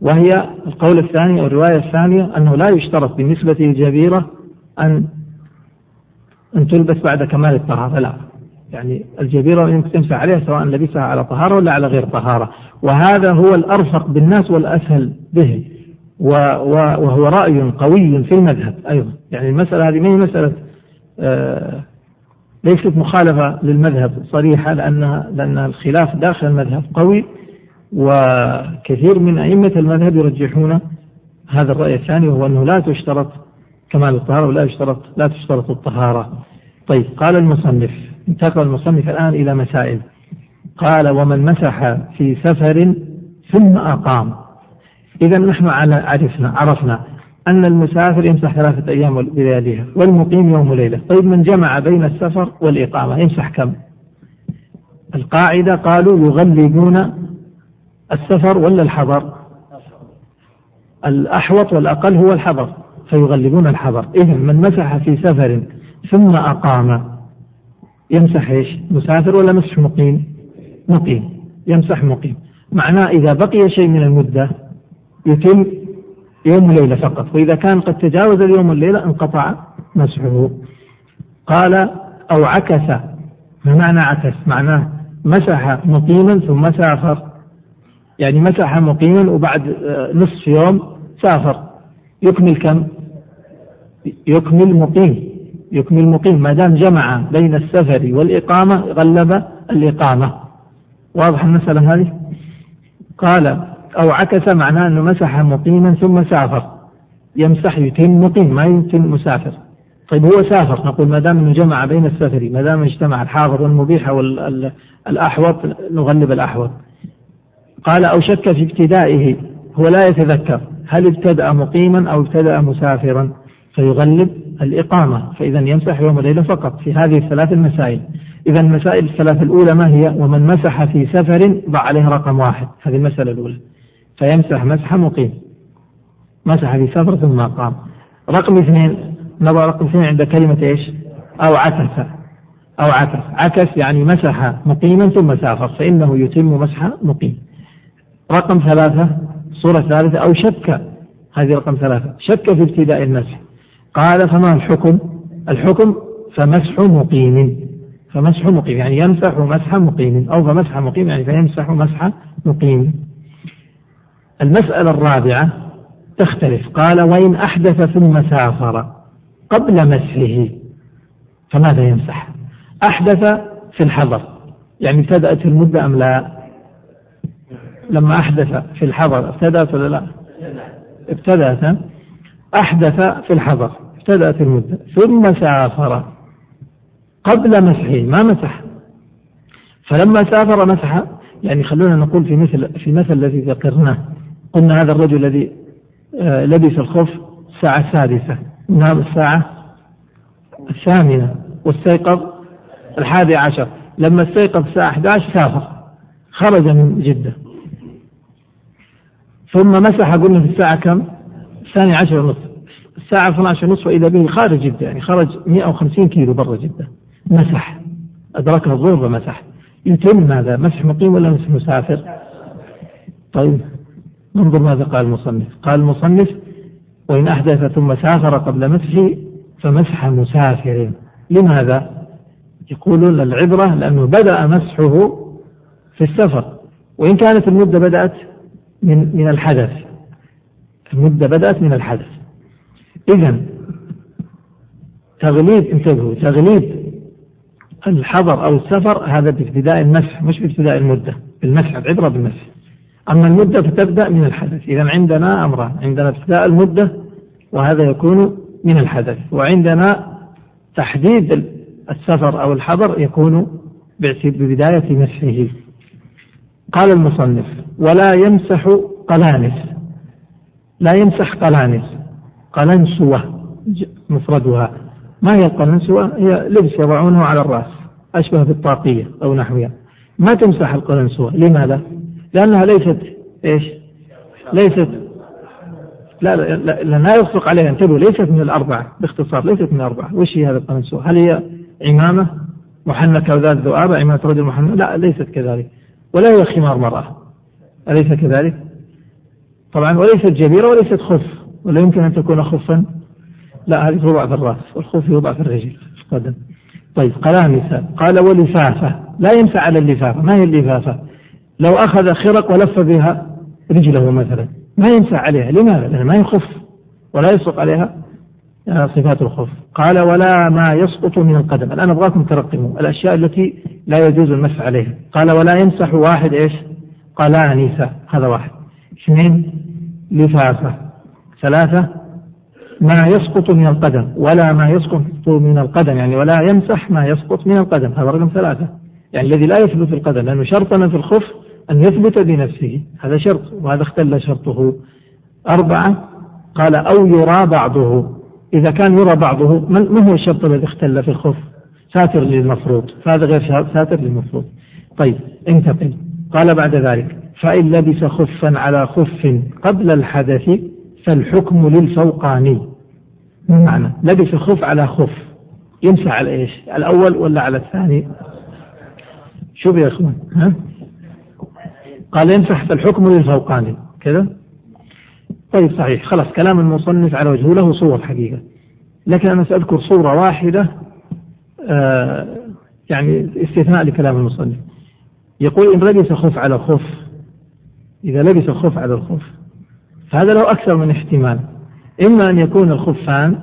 وهي القول الثاني أو الرواية الثانية أنه لا يشترط بالنسبة للجبيرة أن أن تلبس بعد كمال الطهارة لا. يعني الجبيرة يمكن عليها سواء لبسها على طهارة ولا على غير طهارة. وهذا هو الأرفق بالناس والأسهل به. وهو رأي قوي في المذهب أيضا. يعني المسألة هذه ما هي مسألة آه ليست مخالفة للمذهب صريحة لأنها لأن الخلاف داخل المذهب قوي وكثير من أئمة المذهب يرجحون هذا الرأي الثاني وهو أنه لا تشترط كمال الطهارة ولا يشترط لا تشترط الطهارة. طيب قال المصنف انتقل المصنف الآن إلى مسائل. قال ومن مسح في سفر ثم أقام. إذا نحن عرفنا عرفنا أن المسافر يمسح ثلاثة أيام بلياليها والمقيم يوم وليلة. طيب من جمع بين السفر والإقامة يمسح كم؟ القاعدة قالوا يغلبون السفر ولا الحضر؟ الأحوط والأقل هو الحضر فيغلبون الحضر. إذا من مسح في سفر ثم أقام يمسح إيش؟ مسافر ولا مسح مقيم؟ مقيم. يمسح مقيم. معناه إذا بقي شيء من المدة يتم يوم وليلة فقط وإذا كان قد تجاوز اليوم والليلة انقطع مسحه. قال أو عكس ما معنى عكس معناه مسح مقيما ثم سافر. يعني مسح مقيما وبعد آه، نصف يوم سافر. يكمل كم؟ يكمل مقيم يكمل مقيم. ما دام جمع بين السفر والإقامة غلب الإقامة. واضح المسألة هذه؟ قال أو عكس معناه أنه مسح مقيما ثم سافر. يمسح يتم مقيم ما يتم مسافر. طيب هو سافر نقول ما دام إنه جمع بين السفر ما دام اجتمع الحاضر والمبيح والاحوط نغلب الأحوط. قال أو شك في ابتدائه هو لا يتذكر هل ابتدأ مقيما أو ابتدأ مسافرا. فيغلب الإقامة فإذا يمسح يوم وليلة فقط في هذه الثلاث المسائل. إذا المسائل الثلاث الأولى ما هي؟ ومن مسح في سفر ضع عليه رقم واحد. هذه المسألة الأولى. فيمسح مسح مقيم. مسح في سفر ثم قام. رقم اثنين نضع رقم اثنين عند كلمة إيش؟ أو عكس. أو عكس. عكس يعني مسح مقيما ثم سافر فإنه يتم مسح مقيم. رقم ثلاثة صورة ثالثة أو شك هذه رقم ثلاثة. شك في ابتداء المسح. قال فما الحكم؟ الحكم فمسح مقيم. فمسح مقيم يعني يمسح مسح مقيم. أو فمسح مقيم يعني فيمسح مسح مقيم. المسألة الرابعة تختلف. قال وإن أحدث ثم سافر قبل مسحه فماذا يمسح؟ أحدث في الحضر. يعني ابتدأت المدة أم لا؟ لما أحدث في الحضر ابتدأت ولا لا؟ ابتدأت. أحدث في الحضر ابتدأت المدة. ثم سافر قبل مسحه ما مسح. فلما سافر مسح يعني خلونا نقول في مثل في المثل الذي ذكرناه. قلنا هذا الرجل الذي آه، لبس الخف الساعة السادسة نام الساعة الثامنة واستيقظ الحادي عشر. لما استيقظ الساعة 11 سافر خرج من جدة. ثم مسح قلنا في الساعة كم؟ الثاني عشر ونصف. الساعة 12 ونصف وإذا به خارج جدة يعني خرج 150 كيلو برا جدة. مسح. أدركه الظهر ومسح يتم ماذا مسح مقيم ولا مسح مسافر؟ طيب. انظر ماذا قال المصنف. قال المصنف وإن أحدث ثم سافر قبل مسحه فمسح مسافر لماذا؟ يقولون العبرة لأنه بدأ مسحه في السفر. وإن كانت المدة بدأت من من الحدث. المدة بدأت من الحدث. إذا تغليب انتبهوا تغليب الحضر أو السفر هذا بابتداء المسح مش بابتداء المدة. بالمسح العبرة بالمسح. أما المدة فتبدأ من الحدث. إذا عندنا أمران. عندنا ابتداء المدة وهذا يكون من الحدث. وعندنا تحديد السفر أو الحضر يكون ببداية مسحه. قال المصنف ولا يمسح قلانس. لا يمسح قلانس. قلنسوة مفردها. ما هي القلنسوة؟ هي لبس يضعونه على الرأس أشبه بالطاقية أو نحوها. ما تمسح القلنسوة. لماذا؟ لأنها ليست إيش؟ ليست لا لا, لا, لا, يصدق عليها. انتبهوا ليست من الأربعة باختصار ليست من الأربعة. وش هي هذا القلنسوة هل هي عمامة محنكة وذات ذؤابة عمامة رجل محنك لا ليست كذلك. ولا هي خمار مرأة. أليس كذلك؟ طبعا وليست جبيرة وليست خف ولا يمكن أن تكون خفا. لا هذه توضع في الرأس والخف يوضع في الرجل. القدم طيب قلامسة قال ولفافة. لا ينفع على اللفافة. ما هي اللفافة؟ لو أخذ خرق ولف بها رجله مثلا. ما ينفع عليها. لماذا؟ لأنه ما يخف ولا يسقط عليها صفات الخف. قال ولا ما يسقط من القدم. الآن أبغاكم ترقموا. الأشياء التي لا يجوز المسح عليها. قال ولا يمسح واحد إيش؟ قلانسة هذا واحد. اثنين لفافة ثلاثة ما يسقط من القدم. ولا ما يسقط من القدم. يعني ولا يمسح ما يسقط من القدم. هذا رقم ثلاثة. يعني الذي لا يثبت القدم. لأنه شرطنا في الخف أن يثبت بنفسه هذا شرط وهذا اختل شرطه. أربعة قال أو يرى بعضه. إذا كان يرى بعضه ما هو الشرط الذي اختل في الخف؟ ساتر للمفروض. فهذا غير ساتر للمفروض. طيب انتقل. قال بعد ذلك فإن لبس خفا على خف قبل الحدث فالحكم للفوقاني. معنى؟ لبس خف على خف. يمسح على إيش؟ الأول ولا على الثاني؟ شوف يا إخوان ها؟ قال يمسح فالحكم للفوقاني كذا؟ طيب صحيح. خلاص كلام المصنف على وجهه له صور حقيقة. لكن أنا سأذكر صورة واحدة آه يعني استثناء لكلام المصنف. يقول إن لبس خف على خف إذا لبس الخف على الخف فهذا له أكثر من احتمال. إما أن يكون الخفان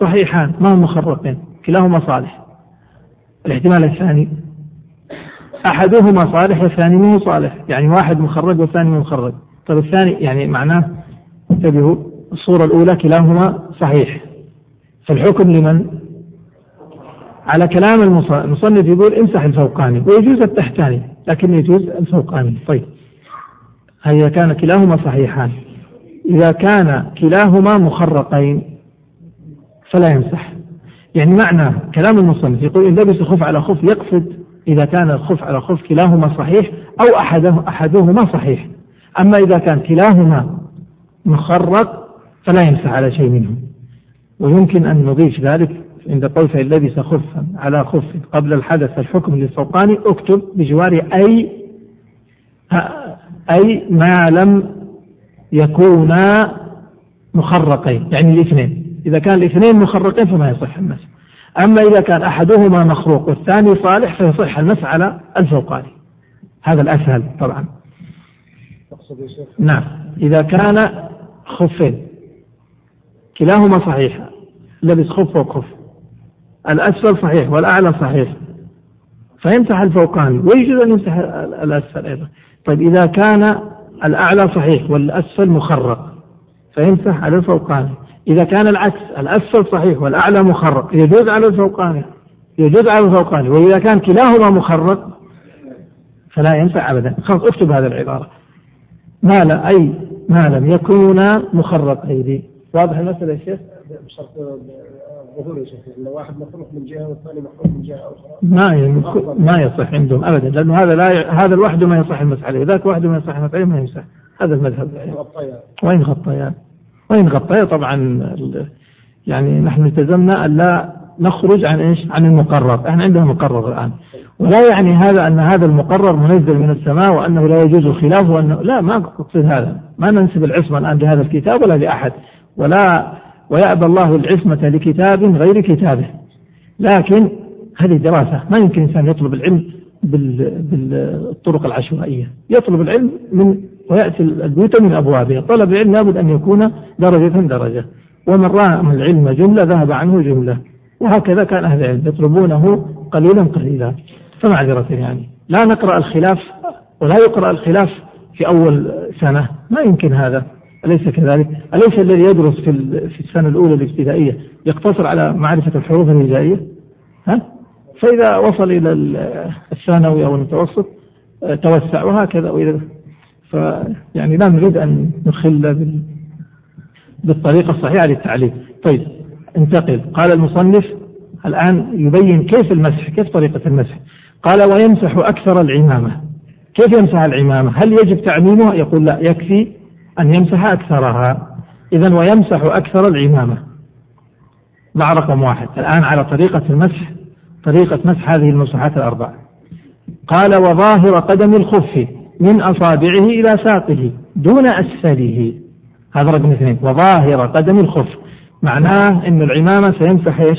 صحيحان ما هم مخرقين كلاهما صالح. الاحتمال الثاني أحدهما صالح والثاني مو صالح. يعني واحد مخرج والثاني مخرج. طيب الثاني يعني معناه انتبهوا الصورة الأولى كلاهما صحيح. فالحكم لمن؟ على كلام المصنف يقول امسح الفوقاني ويجوز التحتاني لكن يجوز الفوقاني. طيب. إذا كان كلاهما صحيحان. إذا كان كلاهما مخرقين فلا يمسح. يعني معنى كلام المصنف يقول إن لبس خف على خف يقصد إذا كان الخف على خف كلاهما صحيح أو أحده أحدهما صحيح. أما إذا كان كلاهما مخرق فلا يمسح على شيء منهم. ويمكن أن نضيف ذلك عند قول فإن لبس خفا على خف قبل الحدث الحكم للفوقاني اكتب بجوار أي أي ما لم يكونا مخرقين يعني الاثنين. إذا كان الاثنين مخرقين فما يصح المسح أما إذا كان أحدهما مخروق والثاني صالح فيصح المسح على الفوقاني. هذا الأسهل طبعا. نعم. إذا كان خفين كلاهما صحيح لبس خف وخف. الأسفل صحيح والأعلى صحيح. فيمسح الفوقاني ويجوز أن يمسح الأسفل أيضا. طيب إذا كان الأعلى صحيح والأسفل مخرق فيمسح على الفوقاني. إذا كان العكس الأسفل صحيح والأعلى مخرق يجوز على الفوقاني يجوز على الفوقاني وإذا كان كلاهما مخرق فلا ينفع أبدا. خلاص اكتب هذه العبارة. ما لا أي ما لم يكونا مخرقين واضح المسألة يا شيخ؟ بشرط الظهور يا شيخ لو واحد مخلوق من جهة والثاني مخلوق من جهة أخرى. ما ما يصح عندهم ابدا لأنه هذا لا ي... هذا لوحده ما يصح المسح عليه ذاك وحده ما يصح المسح عليه ما يمسح هذا المذهب. وين غطيان وين غطيان طبعا يعني نحن التزمنا أن لا نخرج عن إيش؟ عن المقرر، إحنا عندنا مقرر الآن. ولا يعني هذا أن هذا المقرر منزل من السماء وأنه لا يجوز الخلاف وانه لا ما أقصد هذا، ما ننسب العصمة الآن لهذا الكتاب ولا لأحد، ولا ويأبى الله العصمة لكتاب غير كتابه. لكن هذه دراسة. ما يمكن إنسان يطلب العلم بالطرق العشوائية. يطلب العلم من ويأتي البيوت من أبوابها. طلب العلم لابد أن يكون درجة درجة. ومن رام العلم جملة ذهب عنه جملة. وهكذا كان أهل العلم يطلبونه قليلا قليلا. فمعذرة يعني. لا نقرأ الخلاف ولا يقرأ الخلاف في أول سنة. ما يمكن هذا. أليس كذلك؟ أليس الذي يدرس في في السنة الأولى الابتدائية يقتصر على معرفة الحروف الهجائية؟ ها؟ فإذا وصل إلى الثانوي أو المتوسط آه، توسع وهكذا. وإذا فيعني لا نريد أن نخل بالطريقة الصحيحة للتعليم. طيب انتقل. قال المصنف الآن يبين كيف المسح كيف طريقة المسح. قال ويمسح أكثر العمامة. كيف يمسح العمامة؟ هل يجب تعميمها؟ يقول لا يكفي أن يمسح أكثرها. إذا ويمسح أكثر العمامة. مع رقم واحد. الآن على طريقة المسح طريقة مسح هذه المسحات الأربع قال وظاهر قدم الخف. من أصابعه إلى ساقه دون أسفله. هذا رقم اثنين. وظاهر قدم الخف. معناه أن العمامة سيمسح إيش؟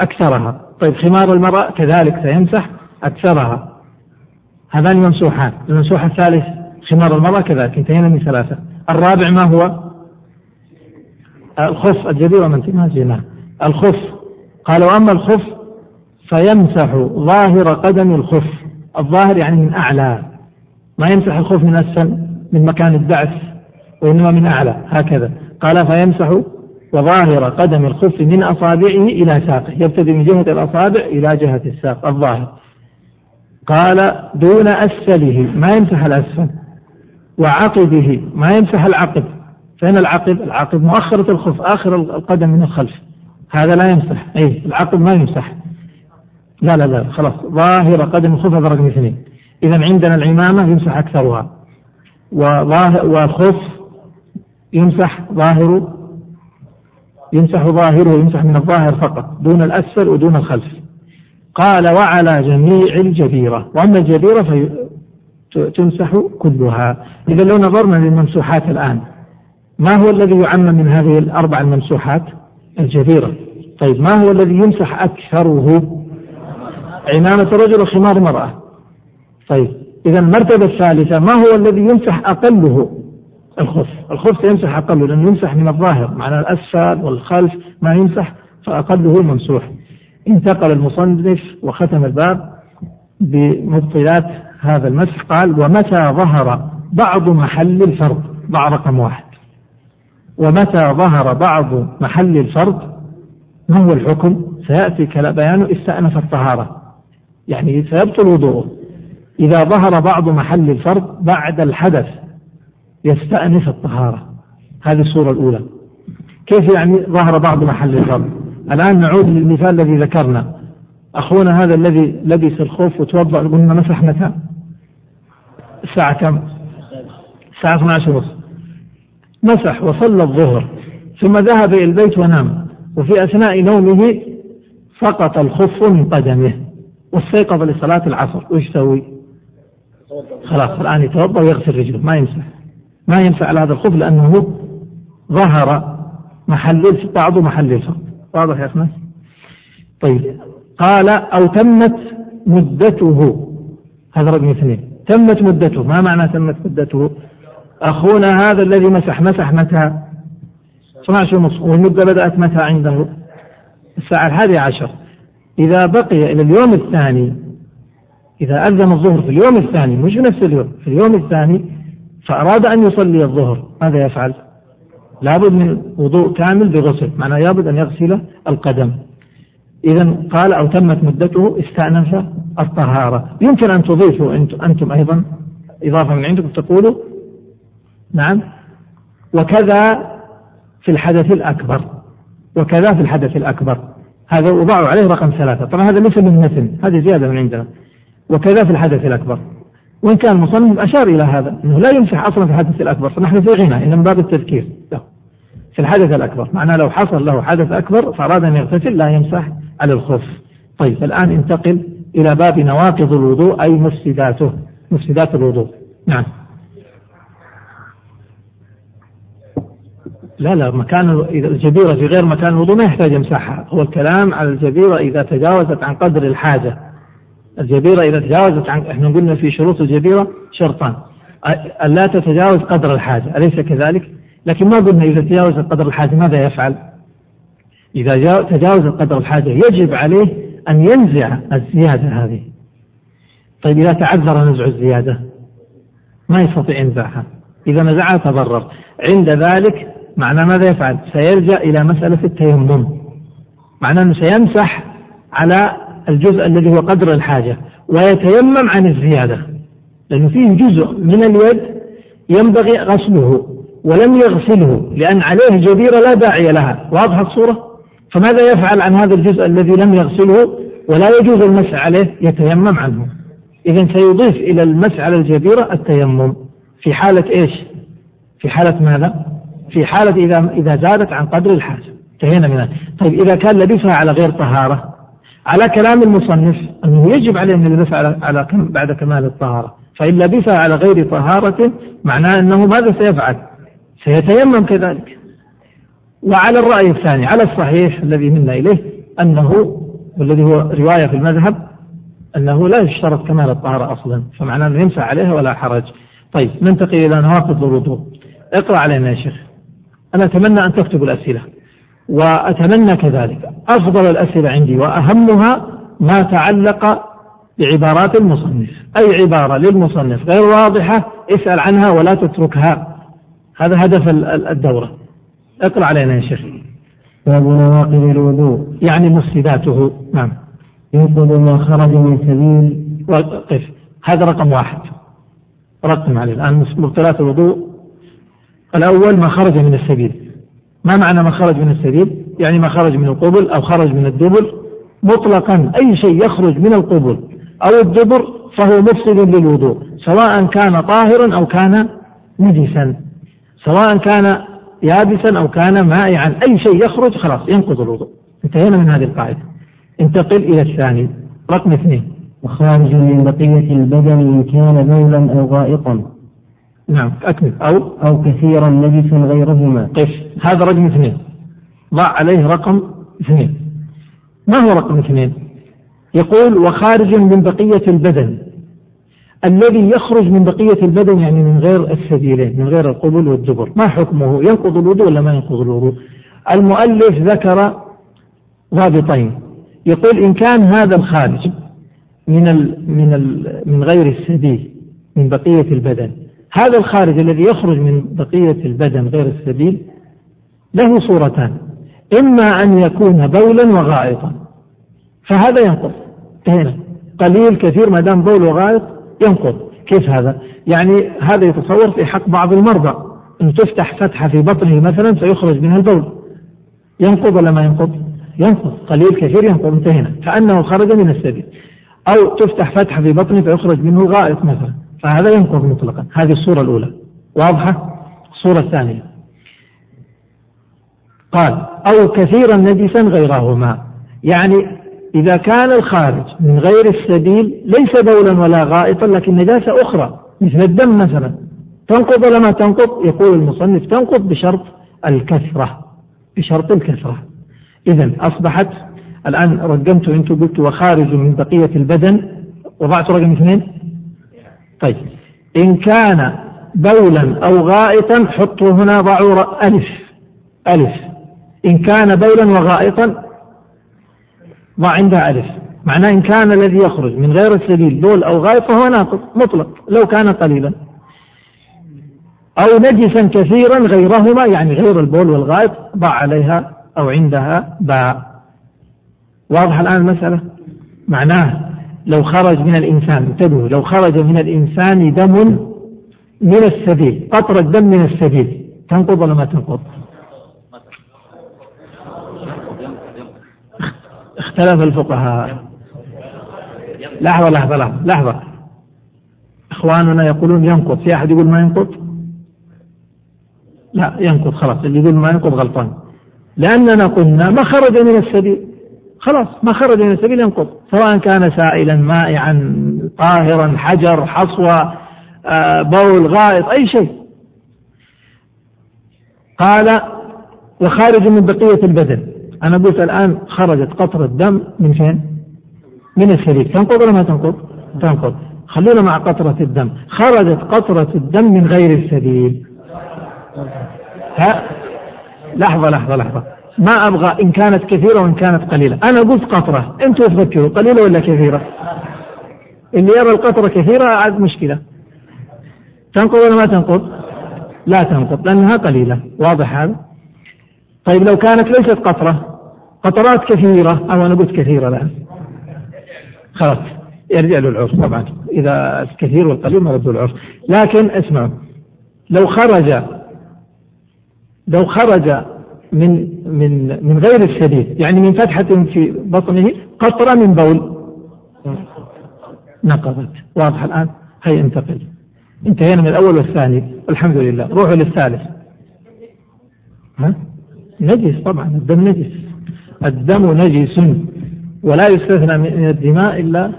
أكثرها. طيب خمار المرأة كذلك سيمسح أكثرها. هذان ممسوحان الممسوح الثالث خمار المرأة كذلك انتهينا من ثلاثة. الرابع ما هو؟ الخف الجبيرة من ما جينا الخف. قال وأما الخف فيمسح ظاهر قدم الخف. الظاهر يعني من أعلى. ما يمسح الخف من أسفل من مكان الدعس وإنما من أعلى هكذا. قال فيمسح وظاهر قدم الخف من أصابعه إلى ساقه يبتدي من جهة الأصابع إلى جهة الساق الظاهر. قال دون أسفله ما يمسح الأسفل وعقبه ما يمسح العقب. فين العقب؟ العقب مؤخرة الخف آخر القدم من الخلف. هذا لا يمسح أي العقب ما يمسح. لا لا لا خلاص ظاهر قدم الخف هذا رقم اثنين. إذا عندنا العمامة يمسح أكثرها. وظاهر والخف يمسح ظاهر يمسح ظاهره يمسح من الظاهر فقط دون الأسفل ودون الخلف. قال وعلى جميع الجبيرة. وأما الجبيرة فتمسح كلها. إذا لو نظرنا للممسوحات الآن ما هو الذي يعمم من هذه الأربع الممسوحات؟ الجبيرة. طيب ما هو الذي يمسح أكثره؟ عمامة رجل وخمار مرأة طيب. إذا المرتبة الثالثة ما هو الذي يمسح أقله؟ الخف الخف يمسح أقله لأنه يمسح من الظاهر معنى الأسفل والخلف ما يمسح فأقله ممسوح انتقل المصنف وختم الباب بمبطلات هذا المسح. قال ومتى ظهر بعض محل الفرض؟ ضع رقم واحد. ومتى ظهر بعض محل الفرض؟ ما هو الحكم؟ سيأتي بيانه استأنف الطهارة. يعني سيبطل وضوءه. إذا ظهر بعض محل الفرض بعد الحدث يستأنف الطهارة. هذه الصورة الأولى. كيف يعني ظهر بعض محل الفرض؟ الآن نعود للمثال الذي ذكرنا. أخونا هذا الذي لبس الخوف وتوضأ قلنا مسح متى الساعة كم؟ الساعة 12 ونصف مسح وصلى الظهر ثم ذهب إلى البيت ونام. وفي أثناء نومه سقط الخف من قدمه واستيقظ لصلاة العصر. وش يسوي؟ خلاص الآن يتوضأ ويغسل رجله. ما يمسح. ما ينفع على هذا الخف لأنه ظهر محل بعض محل الفرد واضح يا أخنا طيب. قال أو تمت مدته. هذا رقم اثنين. تمت مدته. ما معنى تمت مدته؟ أخونا هذا الذي مسح مسح متى؟ 12 ونصف والمدة بدأت متى عنده؟ الساعة الحادية عشر. إذا بقي إلى اليوم الثاني إذا أذن الظهر في اليوم الثاني مش نفس اليوم في اليوم الثاني فأراد أن يصلي الظهر ماذا يفعل؟ لابد من وضوء كامل بغسل معناه لابد أن يغسل القدم. إذا قال أو تمت مدته استأنف الطهارة. يمكن أن تضيفوا أنتم أيضا إضافة من عندكم تقولوا نعم وكذا في الحدث الأكبر وكذا في الحدث الأكبر. هذا وضعوا عليه رقم ثلاثة. طبعا هذا ليس من مثل هذه زيادة من عندنا. وكذا في الحدث الأكبر. وإن كان المصنف أشار إلى هذا أنه لا يمسح أصلا في الحدث الأكبر. فنحن في غنى إنما باب التذكير. له في الحدث الأكبر. معناه لو حصل له حدث أكبر فأراد أن يغتسل لا يمسح على الخف. طيب الآن انتقل إلى باب نواقض الوضوء أي مفسداته. مفسدات الوضوء. نعم. لا لا مكان الجبيرة في غير مكان الوضوء ما يحتاج يمسحها. هو الكلام على الجبيرة إذا تجاوزت عن قدر الحاجة. الجبيرة إذا تجاوزت عن إحنا قلنا في شروط الجبيرة شرطان. ألا تتجاوز قدر الحاجة أليس كذلك؟ لكن ما قلنا إذا تجاوز قدر الحاجة ماذا يفعل؟ إذا تجاوز قدر الحاجة يجب عليه أن ينزع الزيادة هذه. طيب إذا تعذر نزع الزيادة ما يستطيع ينزعها إذا نزعها تضرر. عند ذلك معنى ماذا يفعل؟ سيلجأ إلى مسألة التيمم. معناه أنه سيمسح على الجزء الذي هو قدر الحاجة ويتيمم عن الزيادة لأنه فيه جزء من اليد ينبغي غسله ولم يغسله لأن عليه جبيرة لا داعي لها. واضحة الصورة؟ فماذا يفعل عن هذا الجزء الذي لم يغسله ولا يجوز المسح عليه؟ يتيمم عنه. إذا سيضيف إلى المسح على الجبيرة التيمم. في حالة إيش؟ في حالة ماذا؟ في حالة إذا إذا زادت عن قدر الحاجة. انتهينا منها طيب إذا كان لبسها على غير طهارة على كلام المصنف أنه يجب عليه أن يلبسها على, بعد كمال الطهارة. فإن لبسها على غير طهارة معناه أنه ماذا سيفعل؟ سيتيمم كذلك. وعلى الرأي الثاني على الصحيح الذي منا إليه أنه والذي هو رواية في المذهب أنه لا يشترط كمال الطهارة أصلا فمعناه أنه يمسح عليها ولا حرج. طيب ننتقل إلى نواقض الوضوء. اقرأ علينا يا شيخ. أنا أتمنى أن تكتب الأسئلة. وأتمنى كذلك. أفضل الأسئلة عندي وأهمها ما تعلق بعبارات المصنف. أي عبارة للمصنف غير واضحة اسأل عنها ولا تتركها. هذا هدف الدورة. اقرأ علينا يا شيخ. باب نواقض الوضوء. يعني مفسداته. نعم. ينقض ما خرج من سبيل. وقف. هذا رقم واحد. رقم عليه الآن. مبتلات الوضوء. الأول ما خرج من السبيل. ما معنى ما خرج من السبيل يعني ما خرج من القبل أو خرج من الدبر. مطلقا أي شيء يخرج من القبل أو الدبر فهو مفسد للوضوء سواء كان طاهرا أو كان نجسا. سواء كان يابسا أو كان مائعا أي شيء يخرج خلاص ينقض الوضوء. انتهينا من هذه القاعدة. انتقل إلى الثاني رقم اثنين. وخارج من بقية البدن إن كان بولا أو غائطا. نعم أكمل. أو أو كثيرا نجسا غيرهما. قف هذا رقم اثنين. ضع عليه رقم اثنين. ما هو رقم اثنين؟ يقول وخارج من بقية البدن. الذي يخرج من بقية البدن يعني من غير السبيلين من غير القبل والدبر. ما حكمه؟ ينقض الوضوء ولا ما ينقض الوضوء؟ المؤلف ذكر ضابطين. يقول إن كان هذا الخارج من ال من ال من غير السبيل من بقية البدن هذا الخارج الذي يخرج من بقية البدن غير السبيل له صورتان. إما أن يكون بولا وغائطا. فهذا ينقض هنا قليل كثير ما دام بول وغائط ينقض كيف هذا؟ يعني هذا يتصور في حق بعض المرضى. أن تفتح فتحة في بطنه مثلا فيخرج منها البول. ينقض ولا ما ينقض؟ ينقض. قليل كثير ينقض. انتهينا. كأنه خرج من السبيل. أو تفتح فتحة في بطنه فيخرج منه غائط مثلا. فهذا ينقض مطلقا. هذه الصورة الأولى. واضحة؟ الصورة الثانية. قال أو كثيرا نجسا غيرهما. يعني إذا كان الخارج من غير السبيل ليس بولا ولا غائطا لكن نجاسة أخرى مثل الدم مثلا. تنقض ولا ما تنقض؟ يقول المصنف تنقض بشرط الكثرة. بشرط الكثرة. إذا أصبحت الآن رقمت أنتم قلت وخارج من بقية البدن. وضعت رقم اثنين؟ طيب. إن كان بولا أو غائطا حطوا هنا ضعوا ألف. ألف. إن كان بولا وغائطا ضع عندها ألف. معناه إن كان الذي يخرج من غير السبيل بول أو غائط فهو ناقض مطلق لو كان قليلا. أو نجسا كثيرا غيرهما يعني غير البول والغائط ضع عليها أو عندها باء. واضح الآن المسألة؟ معناه لو خرج من الإنسان انتبهوا لو خرج من الإنسان دم من السبيل قطرة دم من السبيل تنقض ولا ما تنقض؟ اختلف الفقهاء. لحظة لحظة لحظة لحظة. إخواننا يقولون ينقض في أحد يقول ما ينقض؟ لا ينقض خلاص اللي يقول ما ينقض غلطان. لأننا قلنا ما خرج من السبيل. خلاص ما خرج من السبيل ينقض. سواء كان سائلا مائعا طاهرا حجر حصوة آه، بول غائط أي شيء. قال وخارج من بقية البدن. أنا قلت الآن خرجت قطرة دم من فين؟ من السبيل تنقض ولا ما تنقض؟ تنقض. خلونا مع قطرة الدم. خرجت قطرة الدم من غير السبيل. ها؟ لحظة لحظة لحظة. ما أبغى إن كانت كثيرة وإن كانت قليلة. أنا قلت قطرة. أنتم تفكروا قليلة ولا كثيرة؟ اللي يرى القطرة كثيرة عاد مشكلة. تنقض ولا ما تنقض؟ لا تنقض لأنها قليلة. واضح هذا؟ طيب لو كانت ليست قطرة قطرات كثيرة. أو أنا قلت كثيرة الآن. خلاص. يرجع له العرف طبعا. إذا الكثير والقليل مرد العرف لكن اسمعوا. لو خرج لو خرج من من من غير السبيل يعني من فتحة في بطنه قطرة من بول. نقضت. واضح الآن؟ هيا انتقل. انتهينا من الأول والثاني. والحمد لله. روحوا للثالث. ها؟ نجس طبعا الدم نجس. الدم نجس. ولا يستثنى من الدماء إلا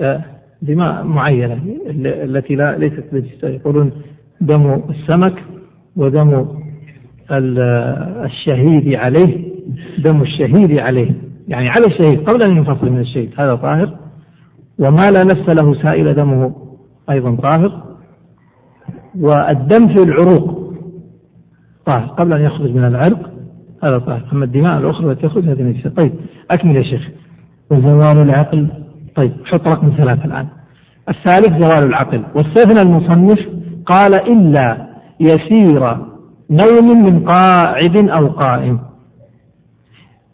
آه، دماء معينة التي لا ليست نجسة. يقولون دم السمك ودم الشهيد عليه دم الشهيد عليه. يعني على الشهيد قبل أن ينفصل من الشهيد هذا طاهر. وما لا نفس له سائل دمه أيضا طاهر. والدم في العروق طاهر قبل أن يخرج من العرق هذا طاهر. أما الدماء الأخرى التي تخرج هذه نجسة طيب أكمل يا شيخ. وزوال العقل. طيب حط رقم ثلاثة الآن. الثالث زوال العقل. واستثنى المصنف قال إلا يسير نوم من قاعد أو قائم.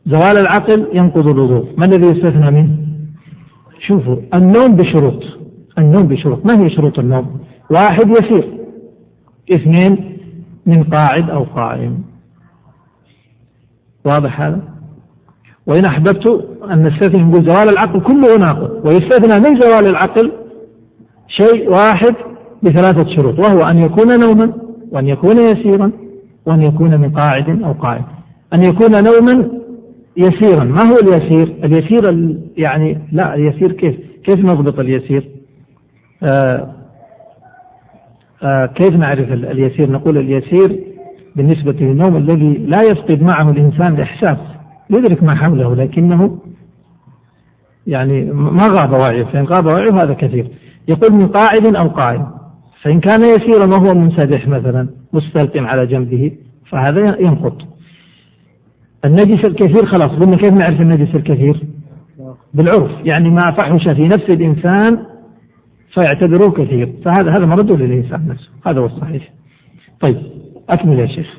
زوال العقل ينقض الوضوء. ما الذي يستثنى منه؟ شوفوا النوم بشروط. النوم بشروط. ما هي شروط النوم؟ واحد يسير. اثنين من قاعد أو قائم. واضح هذا؟ وإن أحببت أن نستثني نقول زوال العقل كله ناقض. ويستثنى من زوال العقل شيء واحد بثلاثة شروط وهو أن يكون نوما وأن يكون يسيرا. وأن يكون من قاعد أو قائم أن يكون نوما يسيرا. ما هو اليسير؟ اليسير يعني لا اليسير كيف؟ كيف نضبط اليسير؟ آه آه كيف نعرف اليسير؟ نقول اليسير بالنسبة للنوم الذي لا يفقد معه الإنسان الإحساس يدرك ما حوله لكنه يعني ما غاب وعيه. فإن غاب وعيه هذا كثير. يقول من قاعد أو قائم فإن كان يسيرا وهو منسدح مثلا مستلقٍ على جنبه فهذا ينقض النجس الكثير خلاص قلنا كيف نعرف النجس الكثير؟ بالعرف يعني ما فحش في نفس الإنسان فيعتبروه كثير. فهذا هذا مرد للإنسان نفسه هذا هو الصحيح. طيب أكمل يا شيخ.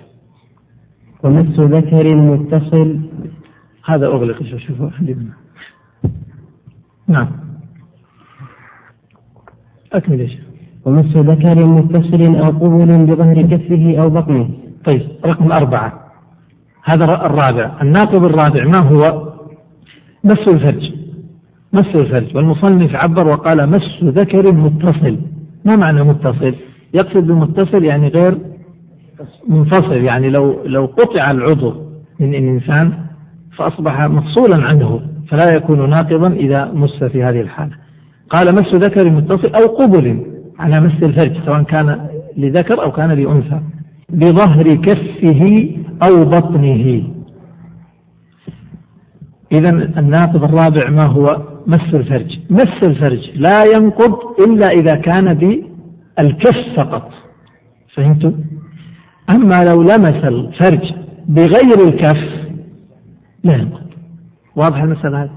ومس ذكر متصل. هذا أغلق شوفوا نعم. أكمل يا شيخ. ومس ذكر متصل أو قبل بظهر كفه أو بطنه. طيب رقم أربعة. هذا الرابع. الناقض الرابع ما هو؟ مس الفرج. مس الفرج. والمصنف عبر وقال مس ذكر متصل. ما معنى متصل؟ يقصد بمتصل يعني غير منفصل يعني لو لو قطع العضو من الإنسان فأصبح مفصولا عنه فلا يكون ناقضا إذا مس في هذه الحالة. قال مس ذكر متصل أو قبل على مس الفرج سواء كان لذكر أو كان لأنثى. بظهر كفه أو بطنه. إذا الناقض الرابع ما هو مس الفرج؟ مس الفرج لا ينقض إلا إذا كان بالكف فقط. فهمتم؟ أما لو لمس الفرج بغير الكف لا ينقض. واضح المسألة هذه؟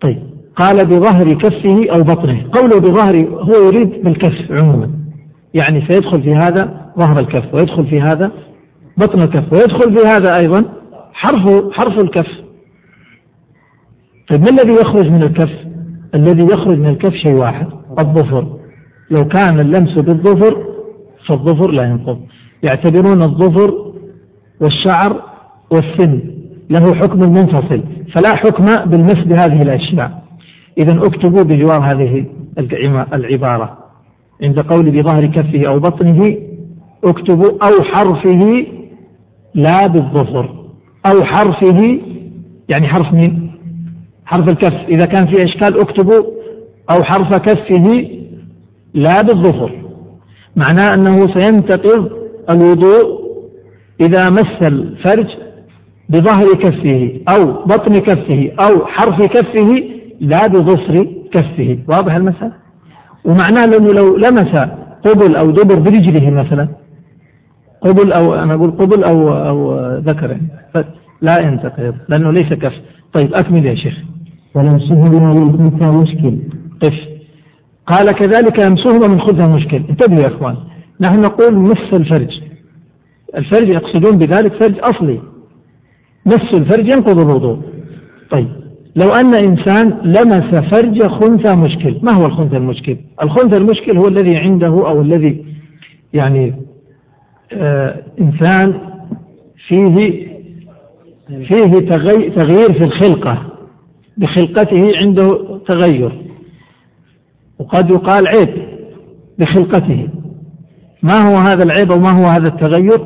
طيب. قال بظهر كفه أو بطنه. قوله بظهر هو يريد بالكف عموما. يعني سيدخل في هذا ظهر الكف ويدخل في هذا بطن الكف ويدخل في هذا أيضا حرف حرف الكف. طيب ما الذي يخرج من الكف؟ الذي يخرج من الكف شيء واحد الظفر. لو كان اللمس بالظفر فالظفر لا ينقض. يعتبرون الظفر والشعر والسن له حكم منفصل فلا حكم بالمس بهذه الأشياء. إذا اكتبوا بجوار هذه العبارة. عند قول بظهر كفه أو بطنه اكتبوا أو حرفه لا بالظفر أو حرفه يعني حرف مين؟ حرف الكف. إذا كان في إشكال اكتبوا أو حرف كفه لا بالظفر معناه أنه سينتقض الوضوء إذا مس الفرج بظهر كفه أو بطن كفه أو حرف كفه لا بظفر كفه. واضح المسألة؟ ومعناه أنه لو لمس قبل أو دبر برجله مثلا قبل أو أنا أقول قبل أو أو ذكر لا ينتقض لأنه ليس كف. طيب أكمل يا شيخ. ولمسهما من خنثى مشكل. قف. قال كذلك لمسهما من خنثى مشكل. انتبهوا يا إخوان. نحن نقول مس الفرج. الفرج يقصدون بذلك فرج أصلي. مس الفرج ينقض الوضوء. طيب. لو أن إنسان لمس فرج خنثى مشكل ما هو الخنثى المشكل؟ الخنثى المشكل هو الذي عنده أو الذي يعني آه إنسان فيه فيه تغيير في الخلقة بخلقته عنده تغير. وقد يقال عيب بخلقته. ما هو هذا العيب أو ما هو هذا التغير؟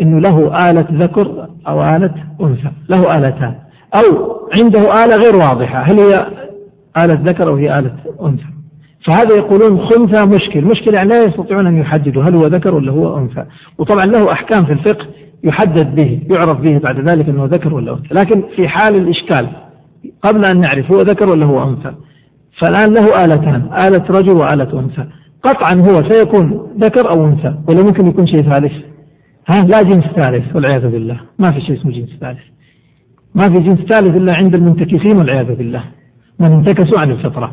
إنه له آلة ذكر أو آلة أنثى له آلتان. أو عنده آلة غير واضحة. هل هي آلة ذكر أو هي آلة أنثى؟ فهذا يقولون خنثى مشكل. مشكل يعني لا يستطيعون أن يحددوا هل هو ذكر ولا هو أنثى. وطبعا له أحكام في الفقه يحدد به يعرف به بعد ذلك أنه ذكر ولا أنثى. لكن في حال الإشكال قبل أن نعرف هو ذكر ولا هو أنثى فالآن له آلتان آلة رجل وآلة أنثى. قطعا هو سيكون ذكر أو أنثى ولا ممكن يكون شيء ثالث؟ ها لا جنس ثالث والعياذ بالله. ما في شيء اسمه جنس ثالث. ما في جنس ثالث إلا عند المنتكسين والعياذ بالله. من انتكسوا عن الفطرة.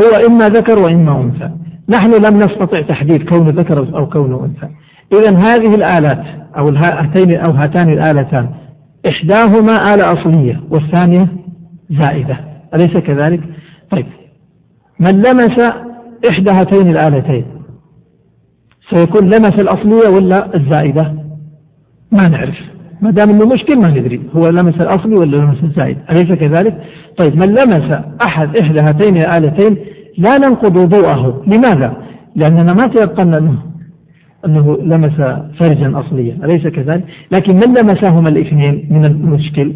هو إما ذكر وإما أنثى. نحن لم نستطع تحديد كون ذكر أو كون أنثى. إذا هذه الآلات أو هاتين أو هاتان الآلتان إحداهما آلة أصلية والثانية زائدة. أليس كذلك؟ طيب. من لمس إحدى هاتين الآلتين سيكون لمس الأصلية ولا الزائدة؟ ما نعرف. ما دام إنه مشكل ما ندري هو لمس الاصلي ولا لمس الزائد أليس كذلك؟ طيب من لمس أحد إحدى هاتين الآلتين لا ننقض وضوءه لماذا؟ لأننا ما تيقنا انه أنه لمس فرجا اصليا أليس كذلك؟ لكن من لمسهما الاثنين من المشكل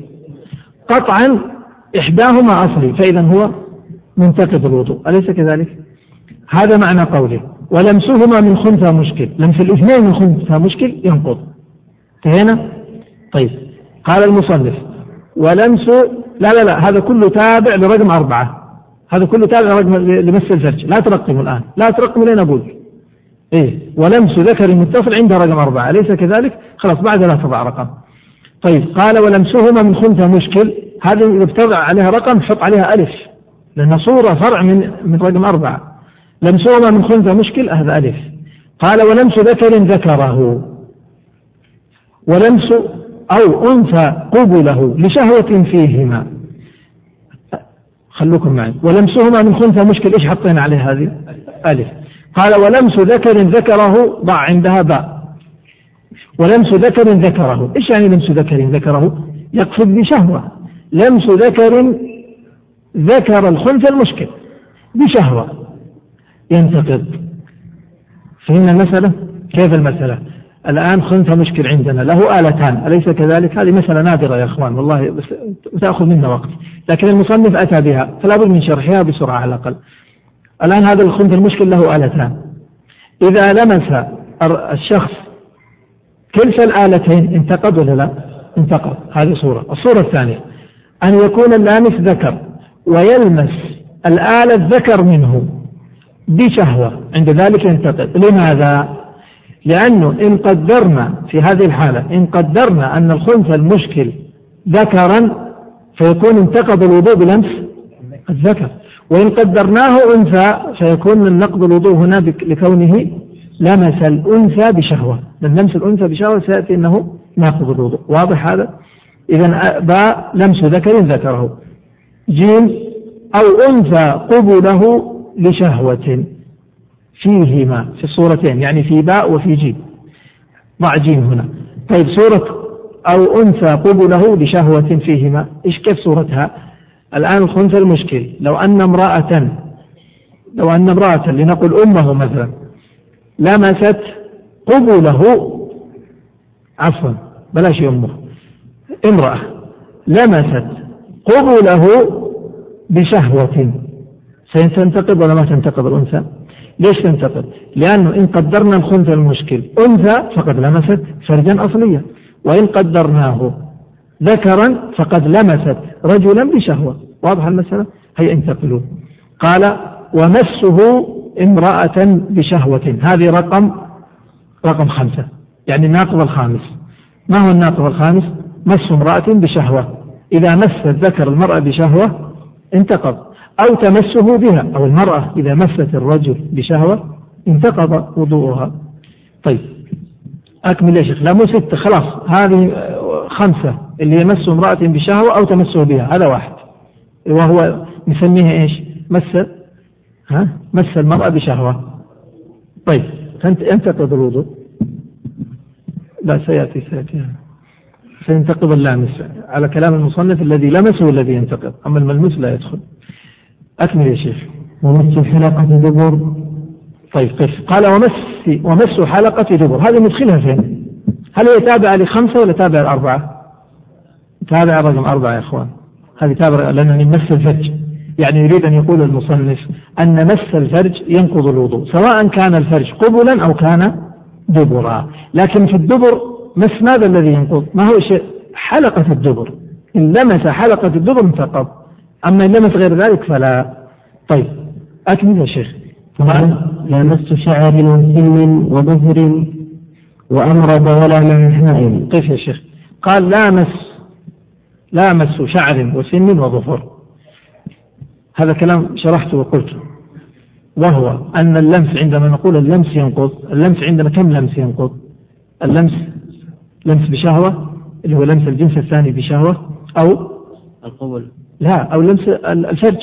قطعا إحداهما أصلي فاذا هو منتقض الوضوء أليس كذلك؟ هذا معنى قوله ولمسهما من خنثى مشكل لمس الاثنين من خنثى مشكل ينقض انتهينا؟ طيب. قال المصنف ولمس لا لا لا هذا كله تابع لرقم أربعة. هذا كله تابع لرقم لمس الفرج. لا ترقموا الآن. لا ترقموا لين أقول. إيه. ولمس ذكر متصل عند رقم أربعة. أليس كذلك؟ خلاص بعد لا تضع رقم. طيب. قال ولمسهما من خنثى مشكل. هذه إذا بتضع عليها رقم حط عليها ألف. لأن صورة فرع من من رقم أربعة. لمسهما من خنثى مشكل هذا ألف. قال ولمس ذكر ذكره. ولمس أو أنثى قبله لشهوة فيهما. خلوكم معي. ولمسهما من خنثى مشكل. إيش حطينا عليه هذه؟ ألف. قال ولمس ذكر ذكره ضع عندها باء. ولمس ذكر ذكره. إيش يعني لمس ذكر ذكره؟ يقصد بشهوة لمس ذكر ذكر الخنثى المشكل بشهوة. ينتقض فهمنا المسألة؟ كيف المسألة؟ الآن خنثى مشكل عندنا. له آلتان. أليس كذلك؟ هذه مسألة نادرة يا إخوان. والله بس تأخذ منا وقت. لكن المصنف أتى بها. فلا بد من شرحها بسرعة على الأقل. الآن هذا الخنثى المشكل له آلتان. إذا لمس الشخص كلتا الآلتين انتقد ولا لا؟ انتقد. هذه صورة. الصورة الثانية. أن يكون اللامس ذكر ويلمس الآلة الذكر منه بشهوة. عند ذلك ينتقد. لماذا؟ لأنه إن قدرنا في هذه الحالة إن قدرنا أن الخنثى المشكل ذكرا فيكون انتقض الوضوء بلمس الذكر. وإن قدرناه أنثى فيكون من نقض الوضوء هنا لكونه لمس الأنثى بشهوة. لأن لمس الأنثى بشهوة سيأتي أنه ناقض الوضوء. واضح هذا؟ إذا باء لمس ذكر ذكره. جيم أو أنثى قبله لشهوة. فيهما في الصورتين يعني في باء وفي جيم. ضع جيم هنا. طيب صورة أو أنثى قبله بشهوة فيهما. إيش كيف صورتها؟ الآن الخنثى المشكل. لو أن امرأة لو أن امرأة لنقل أمه مثلا لمست قبله عفوا بلاش أمه امرأة لمست قبله بشهوة. سينتقض ولا ما تنتقض الأنثى؟ ليش تنتقد؟ لأنه إن قدرنا الخنثى المشكل أنثى فقد لمست فرجا أصليا وإن قدرناه ذكرا فقد لمست رجلا بشهوة. واضح المسألة؟ هيا انتقلوا. قال ومسه امرأة بشهوة. هذه رقم رقم خمسة. يعني الناقض الخامس. ما هو الناقض الخامس؟ مس امرأة بشهوة. إذا مس الذكر المرأة بشهوة انتقض. أو تمسه بها أو المرأة إذا مست الرجل بشهوة انتقض وضوءها. طيب أكمل يا شيخ. لا مو ستة خلاص. هذه خمسة اللي يمس امرأة بشهوة أو تمسه بها هذا واحد. وهو نسميه إيش؟ مس ها؟ مس المرأة بشهوة. طيب ينتقض الوضوء. لا سيأتي سيأتي. سينتقض اللامس على كلام المصنف الذي لمسه الذي ينتقض. أما الملموس لا يدخل. أكمل يا شيخ. ومس حلقة دبر. طيب قف. قال ومس ومس حلقة دبر. هذه ندخلها فين؟ هل هي تابعة لخمسة ولا تابعة لأربعة؟ تابعة رقم أربعة يا إخوان. هذه تابعة لأنني مس الفرج. يعني يريد أن يقول المصنف أن مس الفرج ينقض الوضوء سواء كان الفرج قبلا أو كان دبرا. لكن في الدبر مس ماذا الذي ينقض؟ ما هو شيء؟ حلقة الدبر. إن لمس حلقة الدبر انتقض أما إن لمس غير ذلك فلا. طيب أكمل يا شيخ. لامست شعر وسن وظفر وأمرض ولا مع حائل. كيف يا شيخ. قال لامس لامس شعر وسن وظفر هذا كلام شرحته وقلته. وهو أن اللمس عندما نقول اللمس ينقض اللمس عندنا كم لمس ينقض؟ اللمس لمس بشهوة اللي هو لمس الجنس الثاني بشهوة أو القبل لا أو لمس الفرج.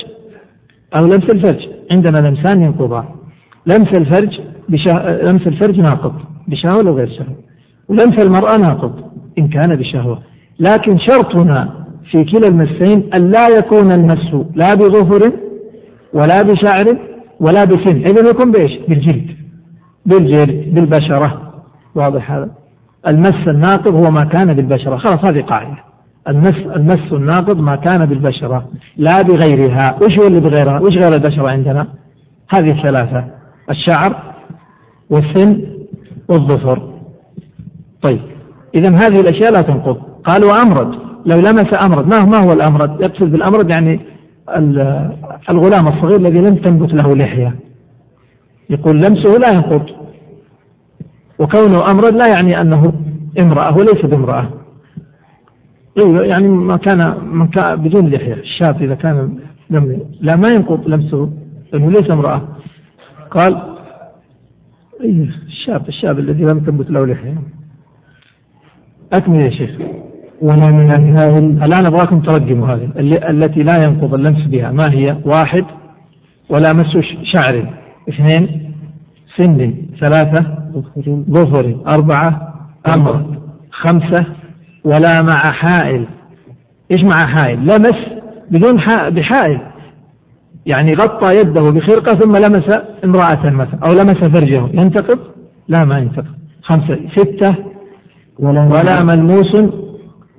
أو لمس الفرج. عندنا لمسان ينقضان. لمس الفرج بشه... لمس الفرج ناقض بشهوة أو غير شهوة؟ ولمس المرأة ناقض إن كان بشهوة. لكن شرطنا في كلا المسين أن لا يكون المس لا بظفر ولا بشعر ولا بسن. إذا يكون بإيش؟ بالجلد. بالجلد بالبشرة. واضح هذا؟ المس الناقض هو ما كان بالبشرة. خلاص هذه قاعدة. المس المس الناقض ما كان بالبشرة لا بغيرها. وش هو اللي بغيرها وش غير البشرة عندنا؟ هذه الثلاثة الشعر والسن والظفر. طيب إذا هذه الأشياء لا تنقض. قال وأمرد لو لمس أمرد ما هو ما هو الأمرد يقصد بالأمرد يعني الغلام الصغير الذي لم تنبت له لحية. يقول لمسه لا ينقض. وكونه أمرد لا يعني أنه امرأة وليس بامرأة. أيوه يعني ما كان من كان بدون لحية. الشاب إذا كان لم لا ما ينقض لمسه لأنه ليس امرأة. قال إيه الشاب الشاب الذي لم تنبت له لحية. أكمل يا شيخ. ولا من هذه الآن أبغاكم ترجموا هذه التي لا ينقض اللمس بها. ما هي؟ واحد ولا مس شعر. اثنين سن. ثلاثة ظفر. أربعة أمر. خمسة ولا مع حائل. إيش مع حائل؟ لمس بدون بحائل. يعني غطى يده بخرقة ثم لمس امرأة مثلا أو لمس فرجه. ينتقض؟ لا ما ينتقض. خمسة ستة ولا, ولا ملموس.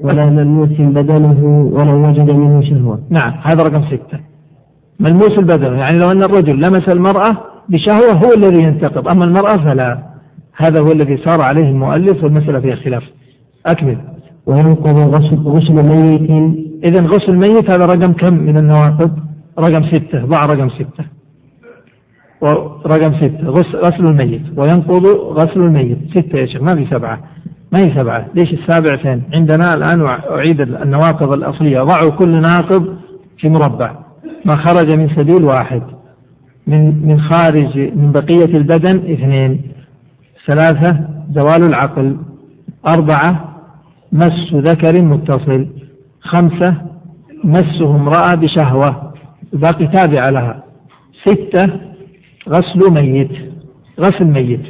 ولا ملموس بدنه ولو وجد منه شهوة. نعم هذا رقم ستة. ملموس البدن. يعني لو أن الرجل لمس المرأة بشهوة هو الذي ينتقض. أما المرأة فلا. هذا هو الذي صار عليه المؤلف والمسألة فيها خلاف. أكمل. وينقض غسل غسل ميت؟ إذا غسل ميت هذا رقم كم من النواقض؟ رقم ستة ضع رقم ستة. ورقم ستة غسل الميت. وينقض غسل الميت. ستة يا شيخ ما في سبعة. ما هي سبعة. ليش السابع فين عندنا الآن أعيد النواقض الأصلية. ضعوا كل ناقض في مربع. ما خرج من سبيل واحد. من من خارج من بقية البدن اثنين. ثلاثة زوال العقل. أربعة مس ذكر متصل. خمسة مسه امرأة بشهوة. باقي تابع لها. ستة غسل ميت. غسل ميت.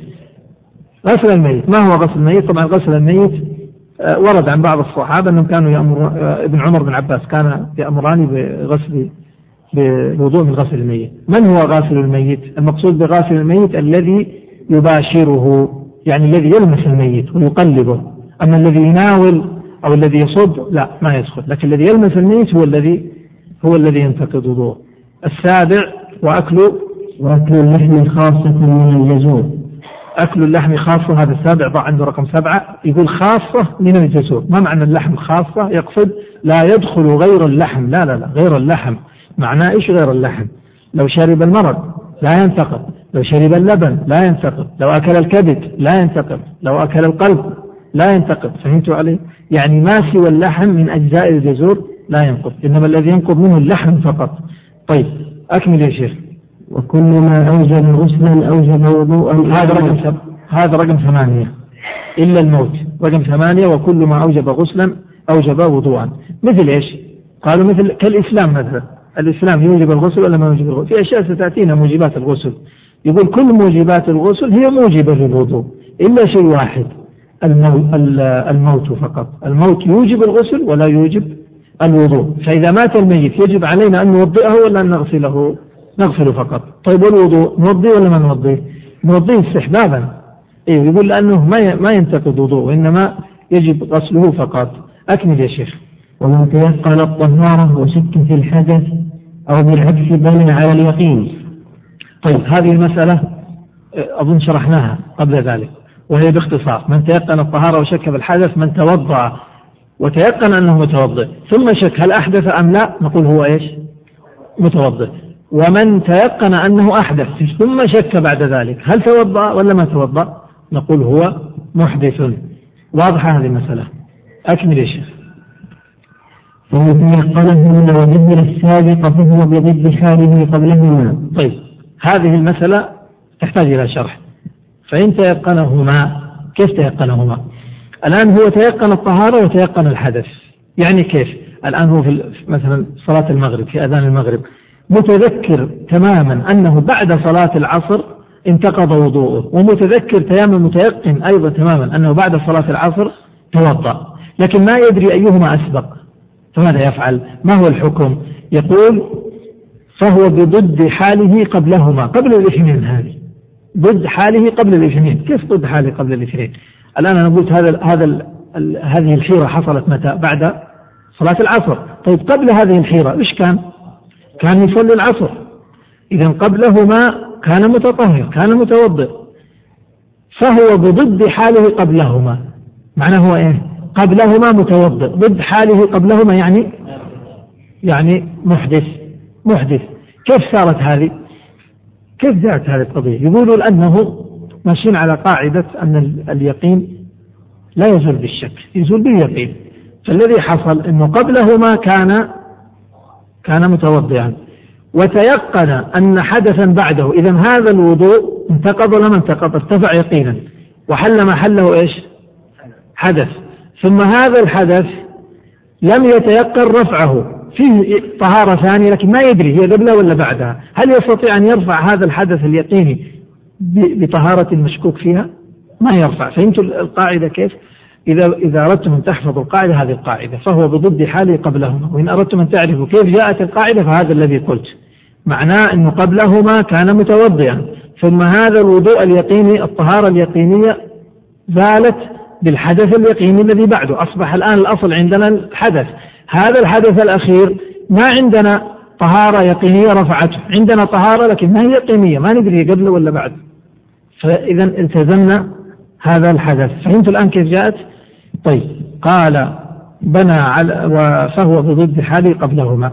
غسل الميت. ما هو غسل الميت؟ طبعا غسل الميت آه، ورد عن بعض الصحابة أنهم كانوا يأمر آه، ابن عمر بن عباس كان يأمران بغسل بالوضوء من غسل الميت. من هو غاسل الميت؟ المقصود بغاسل الميت الذي يباشره يعني الذي يلمس الميت ويقلبه. أما الذي يناول أو الذي يصب لا ما يدخل لكن الذي يلمس الميت هو الذي هو الذي ينتقض وضوءه السابع وأكل وأكل اللحم خاصة من الجزور أكل اللحم خاصة هذا السابع ضع عنده رقم سبعة. يقول خاصة من الجزور ما معنى اللحم خاصة؟ يقصد لا يدخل غير اللحم. لا لا لا غير اللحم. معناه إيش غير اللحم؟ لو شرب المرض لا ينتقض لو شرب اللبن لا ينتقض لو أكل الكبد لا ينتقض لو أكل القلب لا ينتقد فهمتوا علي؟ يعني ما سوى اللحم من أجزاء الجزور لا ينقض إنما الذي ينقض منه اللحم فقط. طيب أكمل يا شيخ. وكل ما أوجب غسلا أوجب وضوءا هذا رقم سب... هذا رقم ثمانية. إلا الموت رقم ثمانية وكل ما أوجب غسلا أوجب وضوءا. مثل إيش؟ قالوا مثل كالإسلام مثلا. الإسلام يوجب الغسل ولا ما يوجب الغسل؟ في أشياء ستأتينا موجبات الغسل. يقول كل موجبات الغسل هي موجبة للوضوء إلا شيء واحد. الموت فقط. الموت يوجب الغسل ولا يوجب الوضوء. فإذا مات الميت يجب علينا أن نوضئه ولا أن نغسله؟ نغسله فقط. طيب والوضوء؟ نوضيه ولا ما نوضيه نوضيه استحبابا. إيه يقول لأنه ما ما ينتقد وضوء وإنما يجب غسله فقط. أكمل يا شيخ. ومن تيقن الطهارة وشك في الحدث أو بالعكس بنى على اليقين. طيب هذه المسألة أظن شرحناها قبل ذلك. وهي باختصار من تيقن الطهارة وشك بالحدث من توضأ وتيقن أنه متوضئ ثم شك هل أحدث أم لا نقول هو إيش؟ متوضئ. ومن تيقن أنه أحدث ثم شك بعد ذلك هل توضأ ولا ما توضأ؟ نقول هو محدث. واضحة هذه المسألة. أكمل يا شيخ. فمن تيقنهما وجدل السابق فهو بضد حاله قبلهما. طيب هذه المسألة تحتاج إلى شرح. فإن تيقنهما كيف تيقنهما؟ الآن هو تيقن الطهارة وتيقن الحدث. يعني كيف؟ الآن هو في مثلا صلاة المغرب في أذان المغرب. متذكر تماما أنه بعد صلاة العصر انتقض وضوءه ومتذكر تماما متيقن أيضا تماما أنه بعد صلاة العصر توضأ. لكن ما يدري أيهما أسبق. فماذا يفعل؟ ما هو الحكم؟ يقول فهو بضد حاله قبلهما قبل الإثنين هذه. ضد حاله قبل الاثنين. كيف ضد حاله قبل الاثنين؟ الآن أنا قلت هذا هذا هذه الحيرة حصلت متى؟ بعد صلاة العصر. طيب قبل هذه الحيرة إيش كان؟ كان يصلي العصر. إذا قبلهما كان متطهر كان متوضئ. فهو بضد حاله قبلهما. معناه هو إيه؟ قبلهما متوضئ. ضد حاله قبلهما يعني؟ يعني محدث. محدث. كيف صارت هذه؟ كيف جاءت هذه القضية؟ يقولوا أنه ماشيين على قاعدة أن اليقين لا يزول بالشك يزول باليقين. فالذي حصل أنه قبلهما كان كان متوضئا. وتيقن أن حدثا بعده إذا هذا الوضوء انتقض ولا ما انتقض؟ ارتفع يقينا. وحل محله إيش؟ حدث. ثم هذا الحدث لم يتيقن رفعه. فيه طهارة ثانية لكن ما يدري هي قبلها ولا بعدها. هل يستطيع أن يرفع هذا الحدث اليقيني بطهارة المشكوك فيها؟ ما يرفع. فهمتوا القاعدة كيف؟ إذا إذا أردتم أن تحفظوا القاعدة هذه القاعدة. فهو بضد حاله قبلهما. وإن أردتم أن تعرفوا كيف جاءت القاعدة فهذا الذي قلت. معناه أنه قبلهما كان متوضئا. ثم هذا الوضوء اليقيني الطهارة اليقينية زالت بالحدث اليقيني الذي بعده. أصبح الآن الأصل عندنا الحدث. هذا الحدث الأخير ما عندنا طهارة يقينية رفعته. عندنا طهارة لكن ما هي يقينية ما ندري قبله ولا بعد. فإذا التزمنا هذا الحدث. فهمت الآن كيف جاءت؟ طيب قال بنى على فهو بضد حاله قبلهما.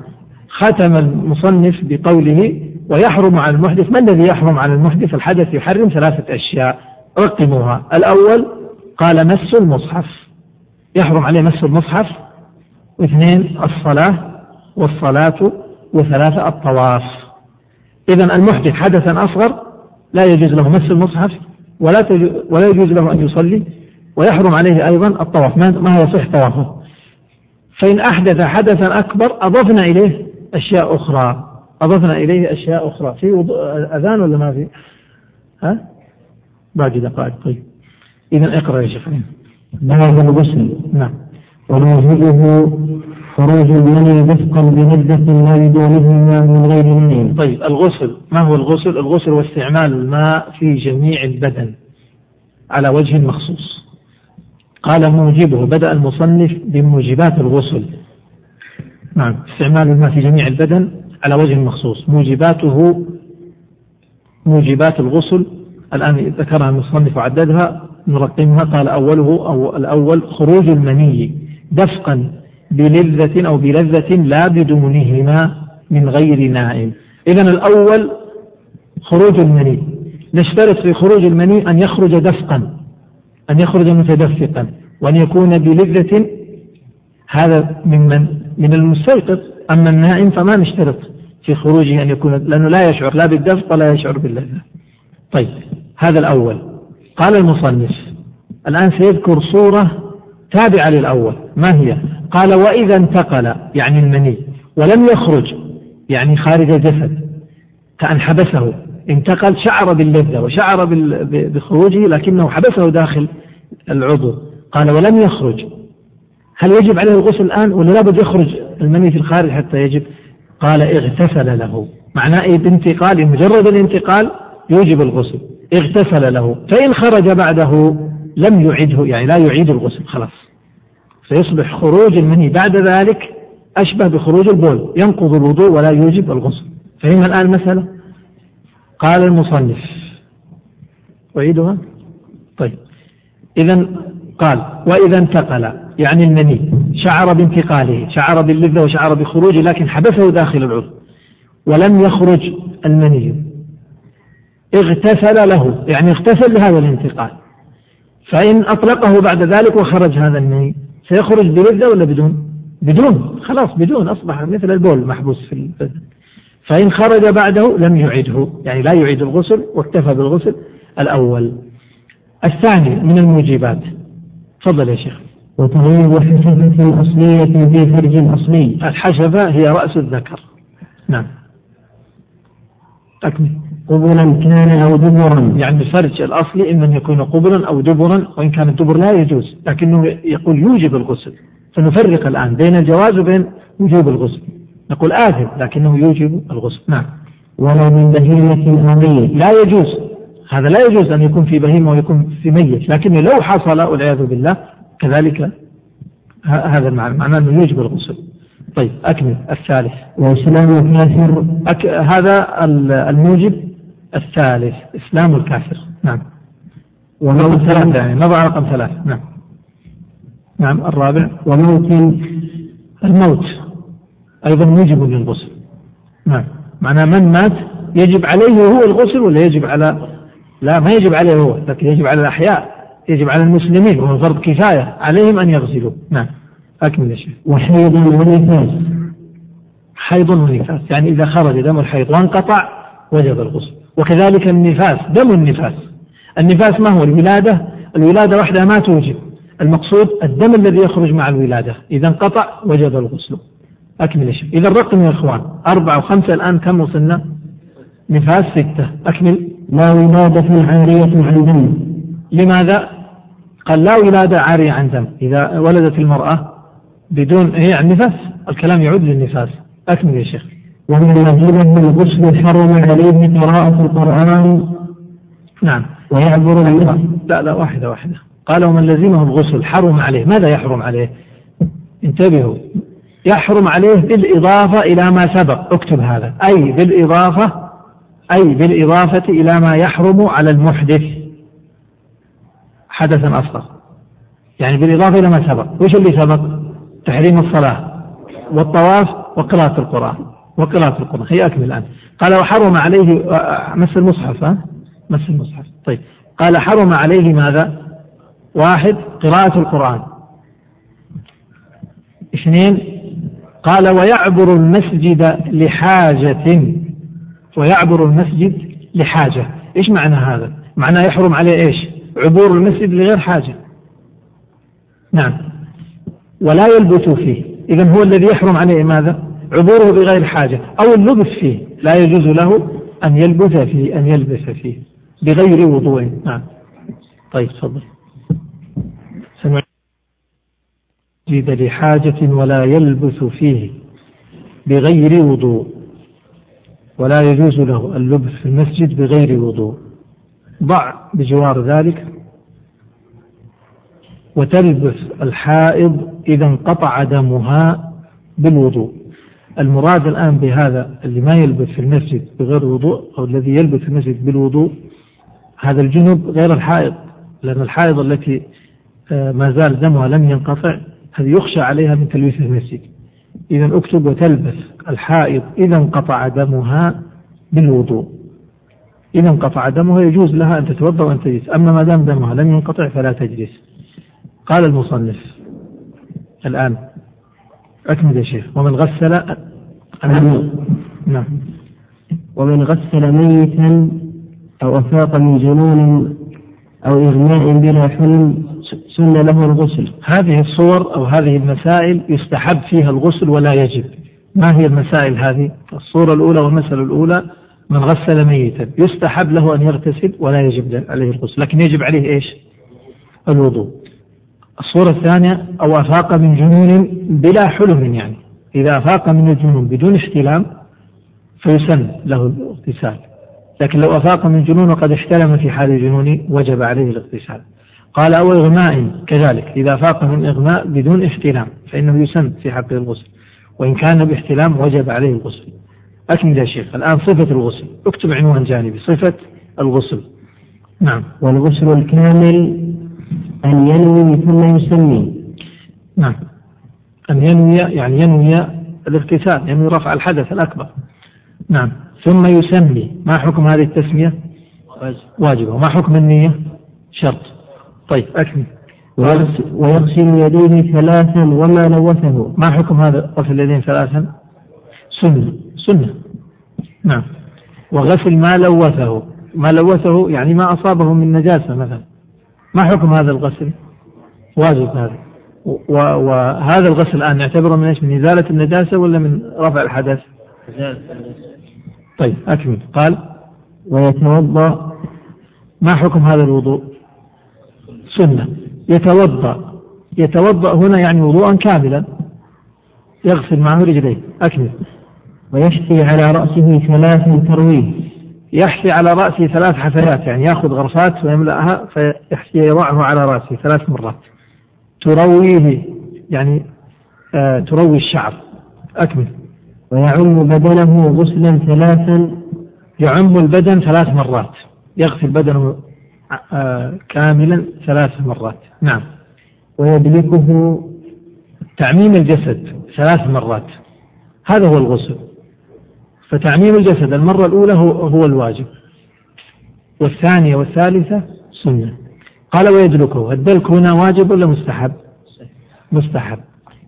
ختم المصنف بقوله ويحرم على المحدث. ما الذي يحرم على المحدث؟ الحدث يحرم ثلاثة أشياء. رقموها. الأول قال مس المصحف. يحرم عليه مس المصحف؟ واثنين الصلاة والصلاة وثلاثة الطواف. إذا المحدث حدثا أصغر لا يجوز له مس المصحف ولا ولا يجوز له أن يصلي ويحرم عليه أيضا الطواف. ما هو صح طوافه؟ فإن أحدث حدثا أكبر أضفنا إليه أشياء أخرى. أضفنا إليه أشياء أخرى. في أذان ولا ما في؟ ها؟ باقي دقائق. طيب. إذا اقرأ يا شيخ. الغسل نعم. ونوجبه خروج المني دفقا بلذة لا بدونهما من غير مني طيب الغسل ما هو الغسل؟ الغسل هو استعمال الماء في جميع البدن على وجه مخصوص. قال موجبه بدأ المصنف بموجبات الغسل. نعم استعمال الماء في جميع البدن على وجه مخصوص. موجباته موجبات الغسل الآن ذكرها المصنف وعددها نرقمها قال أوله أو الأول خروج المني. دفقا بلذة أو بلذة لا بدونهما من غير نائم. إذا الأول خروج المني. نشترط في خروج المني أن يخرج دفقا أن يخرج متدفقا وأن يكون بلذة هذا ممن من المستيقظ. أما النائم فما نشترط في خروجه أن يكون لأنه لا يشعر لا بالدفق ولا يشعر باللذة. طيب هذا الأول. قال المصنف الآن سيذكر صورة تابعة للأول. ما هي؟ قال وإذا انتقل يعني المني ولم يخرج يعني خارج الجسد كأن حبسه انتقل شعر باللذة وشعر بخروجه لكنه حبسه داخل العضو. قال ولم يخرج. هل يجب عليه الغسل الآن؟ ولا لابد يخرج المني في الخارج حتى يجب؟ قال اغتسل له. معناه إيه؟ بانتقال مجرد الانتقال يوجب الغسل. اغتسل له. فإن خرج بعده لم يعده يعني لا يعيد الغسل خلاص. فيصبح خروج المني بعد ذلك أشبه بخروج البول. ينقض الوضوء ولا يوجب الغسل. فهم الآن المسألة قال المصنف. أعيدها؟ طيب. إذا قال وإذا انتقل يعني المني شعر بانتقاله شعر باللذة وشعر بخروجه لكن حبسه داخل العضو ولم يخرج المني. اغتسل له يعني اغتسل لهذا الانتقال. فإن أطلقه بعد ذلك وخرج هذا المني. سيخرج بلذة ولا بدون؟ بدون خلاص بدون أصبح مثل البول محبوس في البدن فإن خرج بعده لم يعده يعني لا يعيد الغسل واكتفى بالغسل الأول. الثاني من الموجبات. تفضل يا شيخ. وتغيب حشفة أصلية في فرج أصلي. الحشفة هي رأس الذكر. نعم. أكمل. قبلا كان أو دبرا. يعني الفرج الأصلي إما أن يكون قبلا أو دبرا وإن كان الدبر لا يجوز لكنه يقول يوجب الغسل. فنفرق الآن بين الجواز وبين وجوب الغسل. نقول آثم لكنه يوجب الغسل. نعم. ولا من بهيمة أرضية لا يجوز. هذا لا يجوز أن يكون في بهيمة ويكون في ميت. لكن لو حصل والعياذ بالله كذلك هذا المعنى معناه أنه يوجب الغسل. طيب أكمل. الثالث. وإسلام كافر أك... هذا الموجب الثالث إسلام الكافر. نعم. رقم ثلاثة يعني نضع رقم ثلاثة. نعم. نعم الرابع. وموت. الموت أيضا موجب للغسل. نعم. معناه من مات يجب عليه هو الغسل ولا يجب على لا ما يجب عليه هو لكن يجب على الأحياء يجب على المسلمين وهو فرض كفاية عليهم أن يغسلوا. نعم. أكمل يا شيخ. وحيض ونفاس حيض ونفاس يعني إذا خرج دم الحيض وانقطع وجب الغسل. وكذلك النفاس دم النفاس. النفاس ما هو؟ الولادة. الولادة وحدها ما توجب. المقصود الدم الذي يخرج مع الولادة. إذا انقطع وجب الغسل. أكمل يا شيخ. إذا الرقم يا إخوان أربعة وخمسة الآن كم وصلنا؟ نفاس ستة. أكمل. لا ولادة عارية عن دم. لماذا؟ قال لا ولادة عارية عن دم. إذا ولدت المرأة بدون هي عن نفاس الكلام يعود للنفاس. أكمل يا شيخ. ومن لزمه الغسل حرم عليه قراءة القرآن. نعم. ويعبر لا لا واحدة واحدة. قال ومن لزمه الغسل حرم عليه. ماذا يحرم عليه؟ انتبهوا. يحرم عليه بالإضافة إلى ما سبق. اكتب هذا. أي بالإضافة أي بالإضافة إلى ما يحرم على المحدث. حدثا أصغر يعني بالإضافة إلى ما سبق. وش اللي سبق؟ تحريم الصلاة والطواف وقراءة القرآن وقراءة القرآن. هي أكمل الآن. قال وحرم عليه مس المصحف ها؟ مس المصحف. طيب. قال حرم عليه ماذا؟ واحد قراءة القرآن. اثنين قال ويعبر المسجد لحاجة ويعبر المسجد لحاجة. إيش معنى هذا؟ معناه يحرم عليه إيش؟ عبور المسجد لغير حاجة. نعم. ولا يلبث فيه. إذا هو الذي يحرم عليه ماذا؟ عبوره بغير حاجة أو اللبث فيه. لا يجوز له أن يلبث فيه أن يلبث فيه بغير وضوء. نعم. طيب تفضل. سمعت لحاجة ولا يلبث فيه بغير وضوء. ولا يجوز له اللبث في المسجد بغير وضوء. ضع بجوار ذلك وتلبث الحائض إذا انقطع دمها بالوضوء. المراد الآن بهذا اللي ما يلبث في المسجد بغير وضوء أو الذي يلبث في المسجد بالوضوء هذا الجنب غير الحائض لأن الحائض التي آه، ما زال دمها لم ينقطع هذه يخشى عليها من تلبيس المسجد. إذا اكتب وتلبث الحائض إذا انقطع دمها بالوضوء. إذا انقطع دمها يجوز لها أن تتوضأ وأن تجلس أما ما دام دمها لم ينقطع فلا تجلس. قال المصنف الآن. أكمل يا شيخ. ومن غسل نعم. ومن غسل ميتا أو أفاق من جنون أو إغماء بلا حلم سن له الغسل. هذه الصور أو هذه المسائل يستحب فيها الغسل ولا يجب. ما هي المسائل هذه؟ الصورة الأولى والمسألة الأولى من غسل ميتا. يستحب له أن يغتسل ولا يجب عليه الغسل. لكن يجب عليه إيش؟ الوضوء. الصورة الثانية أو أفاق من جنون بلا حلم يعني. إذا أفاق من الجنون بدون احتلام فيسن له الاغتسال. لكن لو أفاق من جنون وقد احتلم في حال الجنون وجب عليه الاغتسال. قال أو إغماء كذلك إذا فاق من إغماء بدون احتلام فإنه يسن في حقه الغسل. وإن كان باحتلام وجب عليه الغسل. أكمل يا شيخ. الآن صفة الغسل. اكتب عنوان جانبي صفة الغسل. نعم. والغسل الكامل أن ينوي ثم يسمي. نعم. أن ينوي يعني ينوي الاغتسال ينوي رفع الحدث الأكبر. نعم. ثم يسمي. ما حكم هذه التسمية؟ واجبة وما حكم النية؟ شرط. طيب أكمل. ويغسل يديه ثلاثا وما لوثه. ما حكم هذا غسل اليدين ثلاثا؟ سنة. سنة. نعم. وغسل ما لوثه. ما لوثه يعني ما أصابه من نجاسة مثلا. ما حكم هذا الغسل؟ واجب هذا. وهذا الغسل الآن نعتبره من إيش؟ من إزالة النجاسة ولا من رفع الحدث؟ طيب أكمل. قال ويتوضأ ما حكم هذا الوضوء؟ سنة. يتوضأ. يتوضأ هنا يعني وضوءا كاملا. يغسل معه رجليه. أكمل. ويحثي على رأسه ثلاث ترويه يحثي على رأسه ثلاث حثيات يعني يأخذ غرفات ويملأها فيحثي يضعه على رأسه ثلاث مرات. ترويه يعني آه تروي الشعر. أكمل. ويعم بدنه غسلا ثلاثا يعم البدن ثلاث مرات. يغسل بدنه آه كاملا ثلاث مرات. نعم. ويدلكه تعميم الجسد ثلاث مرات. هذا هو الغسل. فتعميم الجسد المرة الأولى هو, هو الواجب. والثانية والثالثة سنة. قال ويدلكه الدلك هنا واجب ولا مستحب؟ مستحب.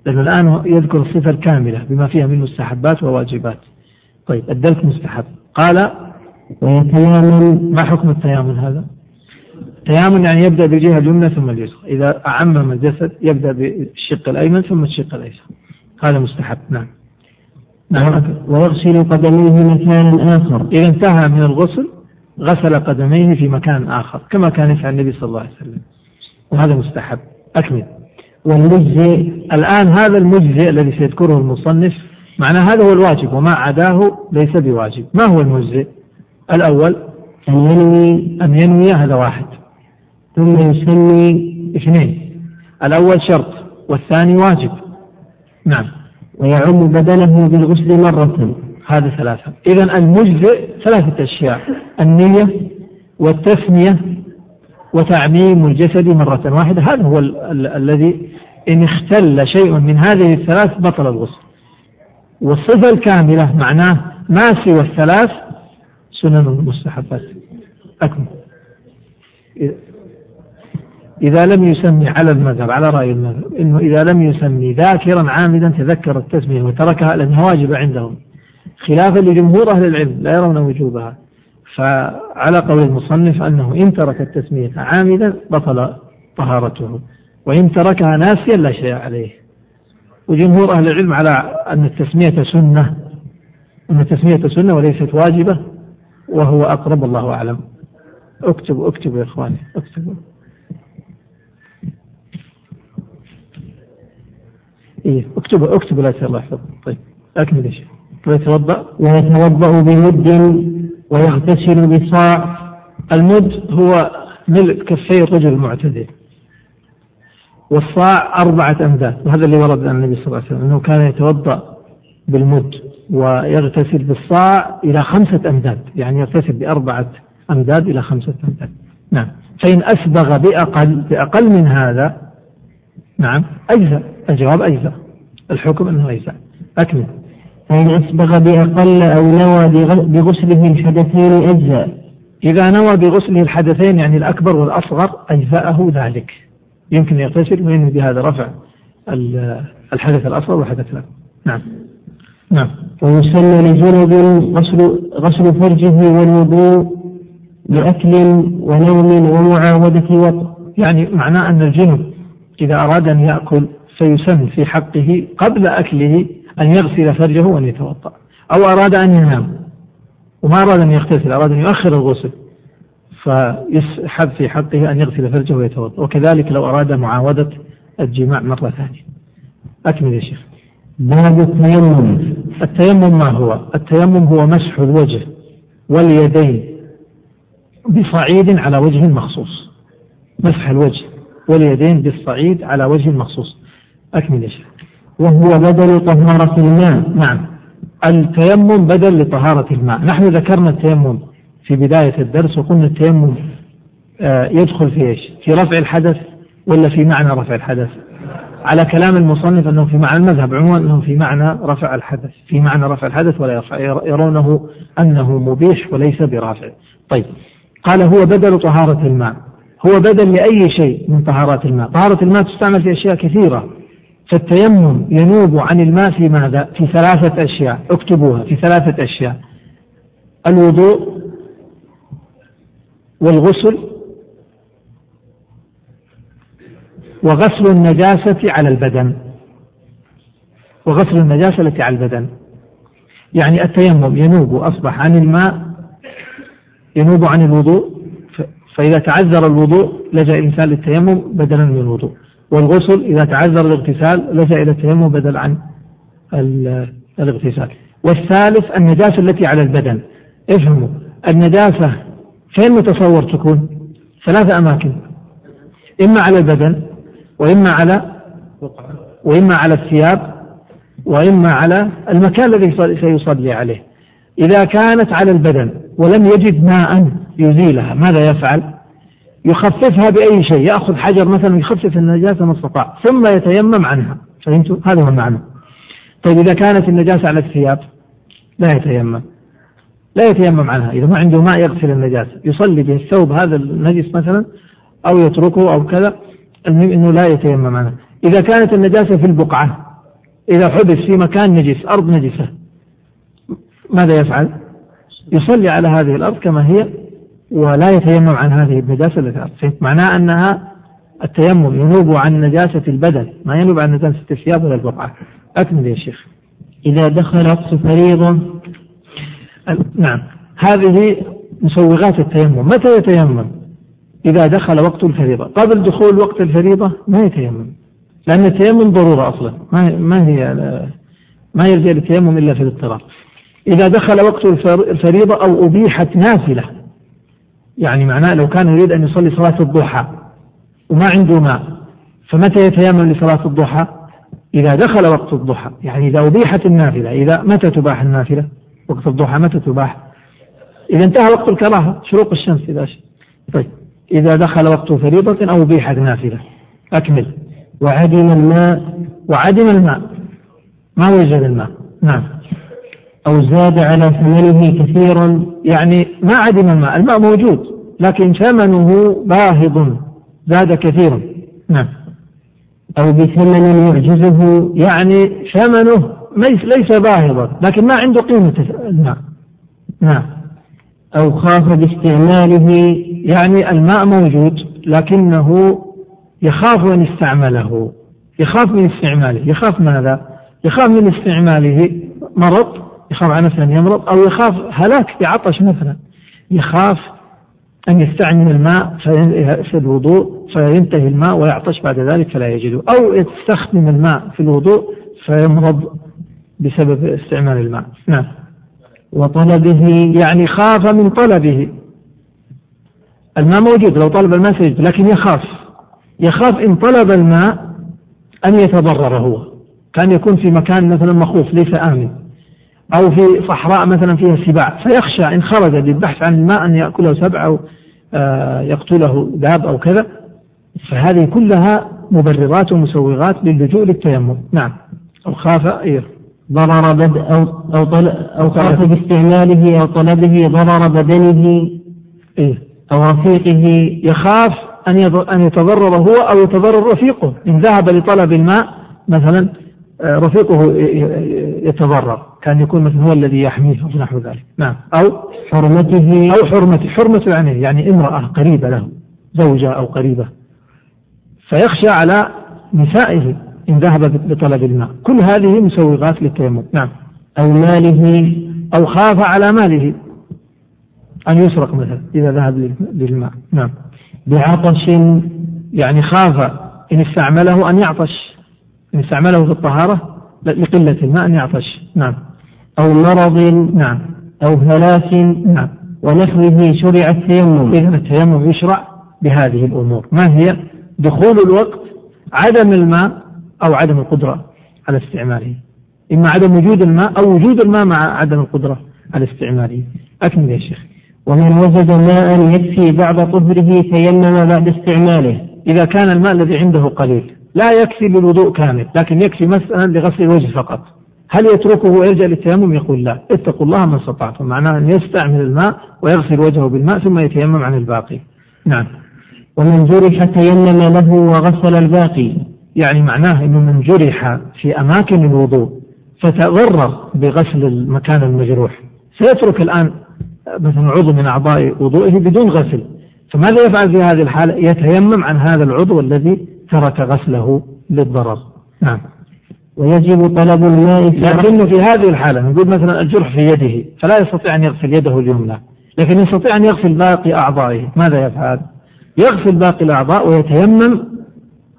لأنه الآن يذكر الصفة الكاملة بما فيها من مستحبات وواجبات. طيب الدلك مستحب. قال ويتيامن. ما حكم التيامن هذا؟ التيامن يعني يبدأ بالجهة اليمنى ثم اليسرى. إذا أعمم الجسد يبدأ بالشق الأيمن ثم الشق الأيسر. هذا مستحب. نعم. نعم. ويغسل قدميه مكانا آخر. إذا انتهى من الغسل غسل قدميه في مكان آخر كما كان يفعل النبي صلى الله عليه وسلم. وهذا مستحب. أكمل. والمجزئ الآن هذا المجزئ الذي سيذكره المصنف معنى هذا هو الواجب وما عداه ليس بواجب. ما هو المجزئ؟ الأول أن ينوي أن ينوي هذا واحد. ثم يسمي اثنين. الأول شرط والثاني واجب. نعم. ويعم بدنه بالغسل مرة. هذا ثلاثة. إذا المجزئ ثلاثة أشياء. النية والتثنية وتعميم الجسد مرة واحدة. هذا هو ال ال الذي إن اختل شيء من هذه الثلاث بطل الغسل. والصفة الكاملة معناه ما سوى الثلاث سنن المستحبات. أكمل. إذا لم يسمي على المذهب على رأي المذهب إنه إذا لم يسمي ذاكرا عامدا تذكر التسمية وتركها لأنها واجبة عندهم. خلافا لجمهور أهل العلم لا يرون وجوبها. فعلى قول المصنف أنه إن ترك التسمية عامدا بطل طهارته وإن تركها ناسيا لا شيء عليه. وجمهور أهل العلم على أن التسمية سنة أن التسمية سنة وليست واجبة وهو أقرب الله أعلم. اكتبوا اكتبوا يا إخواني اكتبوا إيه اكتبوا اكتبوا لا الله يحفظكم طيب أكمل يا شيخ. ويتوضأ ويتوضأ بمد ويغتسل بصاع. المد هو ملء كفي الرجل المعتدل. والصاع أربعة أمداد وهذا اللي ورد عن النبي صلى الله عليه وسلم أنه كان يتوضأ بالمد ويغتسل بالصاع إلى خمسة أمداد يعني يغتسل بأربعة أمداد إلى خمسة أمداد نعم. فإن أسبغ بأقل بأقل من هذا نعم أجزاء الجواب أجزاء الحكم أنه أجزاء أكمل. فإن أسبغ بأقل أو نوى بغسله الحدثين أجزاء. إذا نوى بغسله الحدثين يعني الأكبر والأصغر أجزاءه ذلك. يمكن يغتسل وينوي بهذا رفع الحدث الأصغر والحدث الأكبر. نعم. نعم. ويسمى لجنب غسل غسل فرجه والوضوء لأكل ونوم ومعاودة وطء. يعني معناه أن الجنب إذا أراد أن يأكل فيسن في حقه قبل أكله أن يغسل فرجه وأن يتوضأ. أو أراد أن ينام. وما أراد أن يغتسل أراد أن يؤخر الغسل. فيسحب في حقه أن يغسل فرجه ويتوضأ. وكذلك لو أراد معاودة الجماع مرة ثانية. أكمل يا شيخ. باب التيمم. التيمم ما هو؟ التيمم هو مسح الوجه واليدين بصعيد على وجه مخصوص. مسح الوجه واليدين بالصعيد على وجه مخصوص. أكمل يا شيخ. وهو بدل طهارة الماء. نعم. التيمم بدل لطهارة الماء. نحن ذكرنا التيمم في بداية الدرس وقلنا التيمم آه، يدخل في إيش؟ في رفع الحدث ولا في معنى رفع الحدث؟ على كلام المصنف أنه في معنى المذهب عموما أنه في معنى رفع الحدث. في معنى رفع الحدث ولا يرفع يرونه أنه مبيح وليس برافع. طيب. قال هو بدل طهارة الماء. هو بدل لأي شيء من طهارات الماء. طهارة الماء تستعمل في أشياء كثيرة. فالتيمم ينوب عن الماء في ماذا في ثلاثة أشياء اكتبوها في ثلاثة أشياء. الوضوء والغسل وغسل النجاسة على البدن. وغسل النجاسة التي على البدن. يعني التيمم ينوب أصبح عن الماء ينوب عن الوضوء. فإذا تعذر الوضوء لجأ الإنسان للتيمم بدلا من الوضوء. والغسل إذا تعذر الاغتسال لجأ إلى التيمم بدل عن الاغتسال. والثالث النجاسة التي على البدن. افهموا النجاسة فين متصور تكون؟ ثلاث أماكن. إما على البدن وإما على وإما على الثياب وإما على المكان الذي سيصلي عليه. إذا كانت على البدن ولم يجد ماء يزيلها ماذا يفعل؟ يخففها بأي شيء يأخذ حجر مثلا يخفف النجاسة ما استطاع ثم يتيمم عنها. فهمتوا؟ هذا هو المعنى. طيب إذا كانت النجاسة على الثياب لا يتيمم. لا يتيمم عنها. إذا ما عنده ماء يغسل النجاسة. يصلي به الثوب هذا النجس مثلا أو يتركه أو كذا المهم أنه لا يتيمم عنها. إذا كانت النجاسة في البقعة إذا حبس في مكان نجس أرض نجسة ماذا يفعل؟ يصلي على هذه الأرض كما هي ولا يتيمم عن هذه النجاسة التي فهمت معناه أنها التيمم ينوب عن نجاسة البدن ما ينوب عن نجاسة الثياب ولا البقعة. أكمل يا شيخ. إذا دخل وقت فريضة نعم. هذه مسوغات التيمم. متى يتيمم؟ إذا دخل وقت الفريضة. قبل دخول وقت الفريضة ما يتيمم لأن التيمم ضرورة أصلا. ما ما هي ما يرجع للتيمم إلا في الاضطرار إذا دخل وقت الفريضة أو أبيحت نافلة يعني معناه لو كان يريد أن يصلي صلاة الضحى وما عنده ماء فمتى يتيمم لصلاة الضحى؟ إذا دخل وقت الضحى. يعني إذا أبيحت النافلة إذا متى تباح النافلة؟ وقت الضحى متى تباح؟ إذا انتهى وقت الكراهة شروق الشمس إذا. طيب إذا دخل وقت فريضة أو أبيحت نافلة. أكمل. وعدم الماء وعدم الماء. ما وجد الماء؟ نعم. أو زاد على ثمنه كثيرا يعني ما عدم الماء الماء موجود لكن ثمنه باهظ زاد كثيرا. نعم. أو بثمن يعجزه يعني ثمنه ليس باهظا لكن ما عنده قيمة الماء. نعم. أو خاف باستعماله يعني الماء موجود لكنه يخاف أن يستعمله يخاف من استعماله. يخاف ماذا يخاف من استعماله مرض؟ يخاف على نفسه أن يمرض أو يخاف هلاك بعطش مثلا. يخاف أن يستعمل الماء في الوضوء فينتهي الماء ويعطش بعد ذلك فلا يجده. أو يستخدم الماء في الوضوء فيمرض بسبب استعمال الماء. نعم. وطلبه يعني خاف من طلبه. الماء موجود لو طلب الماء سيجد لكن يخاف. يخاف إن طلب الماء أن يتضرر هو. كان يكون في مكان مثلا مخوف ليس آمن. أو في صحراء مثلا فيها سباع فيخشى إن خرج للبحث عن الماء أن يأكله سبع أو آه، يقتله داب أو كذا. فهذه كلها مبررات ومسوغات للجوء للتيمم. نعم. أو خاف إيه. ضرر بد أو أو, طل أو خاف باستعماله أو طلبه ضرر بدنه. إيه؟ أو رفيقه. يخاف أن أن يتضرر هو أو يتضرر رفيقه. إن ذهب لطلب الماء مثلا رفيقه يتضرر. كان يكون مثلا هو الذي يحميه أو نحو ذلك. نعم. أو حرمته. أو حرمته. حرمة يعني يعني امرأة قريبة له زوجة أو قريبة. فيخشى على نسائه إن ذهب لطلب الماء. كل هذه مسوغات للتيمم. نعم. أو ماله. أو خاف على ماله. أن يسرق مثلا إذا ذهب للماء. نعم. بعطش. يعني خاف إن استعمله أن يعطش. إن استعمله في الطهارة لقلة الماء أن يعطش. نعم. أو مرض نعم. أو هلاك نعم. ونحوه شرع التيمم. إذا التيمم يشرع بهذه الأمور. ما هي؟ دخول الوقت عدم الماء أو عدم القدرة على استعماله. إما عدم وجود الماء أو وجود الماء مع عدم القدرة على استعماله. أكمل يا شيخ. ومن وجد ماء يكفي بعد طهره تيمم بعد استعماله. إذا كان الماء الذي عنده قليل. لا يكفي للوضوء كامل لكن يكفي مثلا لغسل الوجه فقط. هل يتركه ويرجع للتيمم؟ يقول لا. اتقوا الله ما استطعتم معناه أن يستعمل الماء ويغسل وجهه بالماء ثم يتيمم عن الباقي. نعم. ومن جرح تيمم له وغسل الباقي. يعني معناه أنه من جرح في أماكن الوضوء فتضرر بغسل المكان المجروح. سيترك الآن مثلا عضو من أعضاء وضوئه بدون غسل. فماذا يفعل في هذه الحالة؟ يتيمم عن هذا العضو الذي ترك غسله للضرر. نعم. ويجب طلب الماء في لكنه في هذه الحالة نقول مثلا الجرح في يده فلا يستطيع أن يغسل يده اليمنى. لكن يستطيع أن يغسل باقي أعضائه. ماذا يفعل؟ يغسل باقي الأعضاء ويتيمم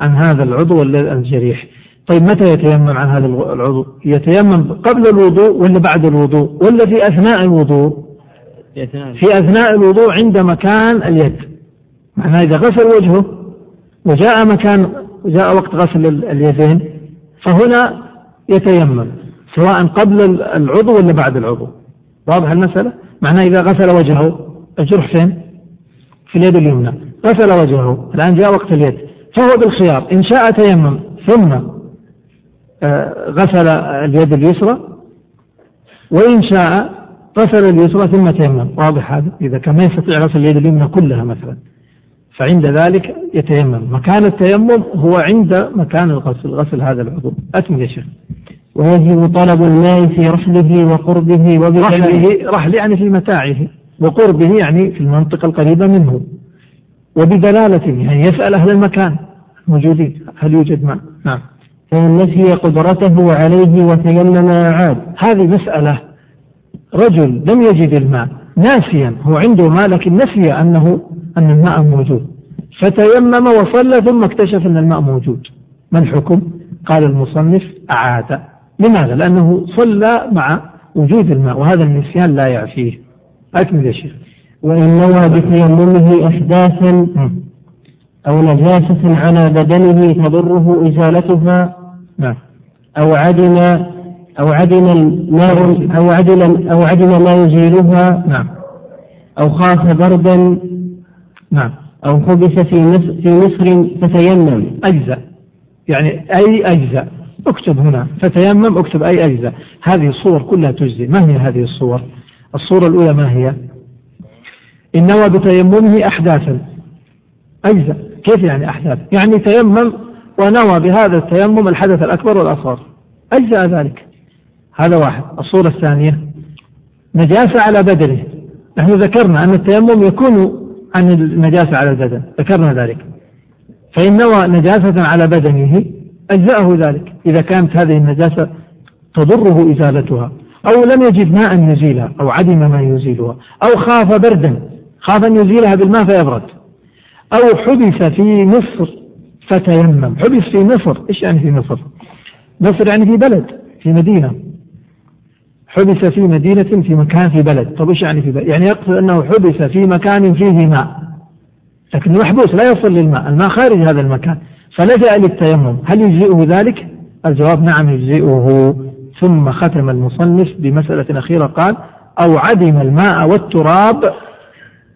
عن هذا العضو الجريح. طيب متى يتيمم عن هذا العضو؟ يتيمم قبل الوضوء ولا بعد الوضوء؟ ولا في أثناء الوضوء؟ في أثناء الوضوء عند مكان اليد. معناه إذا غسل وجهه وجاء مكان وجاء وقت غسل اليدين فهنا يتيمم سواء قبل العضو ولا بعد العضو. واضح المسألة؟ معناه إذا غسل وجهه الجرح فين؟ في اليد اليمنى. غسل وجهه الآن جاء وقت اليد. فهو بالخيار إن شاء تيمم ثم آه، غسل اليد اليسرى وإن شاء غسل اليسرى ثم تيمم. واضح هذا؟ إذا كان ما يستطيع غسل اليد اليمنى كلها مثلا. فعند ذلك يتيمم. مكان التيمم هو عند مكان الغسل غسل هذا العضو. أكمل يا شيخ. ويجب طلب الماء في رحله وقربه وبرحله رحل يعني في متاعه. وقربه يعني في المنطقة القريبة منه. وبدلالته يعني يسأل أهل المكان موجودين هل يوجد ماء؟ نعم. فإن نسي قدرته عليه وتيمم أعاد هذه مسألة. رجل لم يجد الماء. ناسيا. هو عنده ماء لكن نسي أنه أن الماء موجود. فتيمم وصلى ثم اكتشف أن الماء موجود. ما الحكم؟ قال المصنف أعاد. لماذا؟ لأنه صلى مع وجود الماء وهذا النسيان لا يعفيه. أكمل يا شيخ. وإن نوى بتيممه إحداثا أو نجاسة على بدنه تضره إزالتها نعم. أو عدم أو عدم ماء أو عدم أو عدم ما يزيلها نعم. أو خاف بردا نعم. أو حبس في مصر في مصر فتيمم. أجزاء. يعني أي أجزاء. اكتب هنا. فتيمم اكتب أي أجزاء. هذه الصور كلها تجزي. ما هي هذه الصور؟ الصورة الأولى ما هي؟ إن نوى بتيممه أحداثا. أجزاء. كيف يعني أحداث؟ يعني تيمم ونوى بهذا التيمم الحدث الأكبر والأصغر. أجزاء ذلك. هذا واحد. الصورة الثانية. نجاسة على بدنه. نحن ذكرنا أن التيمم يكون عن النجاسة على البدن ذكرنا ذلك. فإن نوى نجاسة على بدنه أجزأه ذلك. إذا كانت هذه النجاسة تضره إزالتها أو لم يجد ماء يزيلها أو عدم ما يزيلها أو خاف بردا خاف أن يزيلها بالماء فيبرد. أو حبس في مصر فتيمم. حبس في مصر إيش يعني في مصر مصر يعني في بلد في مدينة. حبس في مدينة في مكان في بلد. طب إيش يعني في بلد؟ يعني يقصد أنه حبس في مكان فيه ماء. لكنه محبوس لا يصل للماء. الماء خارج هذا المكان. فلجأ للتيمم. هل يجزئه ذلك؟ الجواب نعم يجزئه. ثم ختم المصنف بمسألة أخيرة قال أو عدم الماء والتراب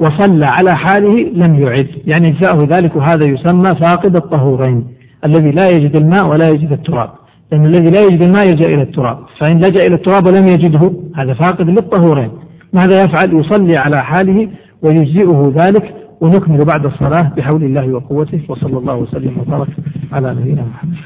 وصلى على حاله لم يعد. يعني اجزاه ذلك وهذا يسمى فاقد الطهورين الذي لا يجد الماء ولا يجد التراب. لأن الذي لا يجد الماء يلجأ إلى التراب فإن لجأ إلى التراب ولم يجده هذا فاقد للطهورين. ماذا يفعل؟ يصلي على حاله ويجزئه ذلك ونكمل بعد الصلاة بحول الله وقوته وصلى الله وسلم وبارك على نبينا محمد.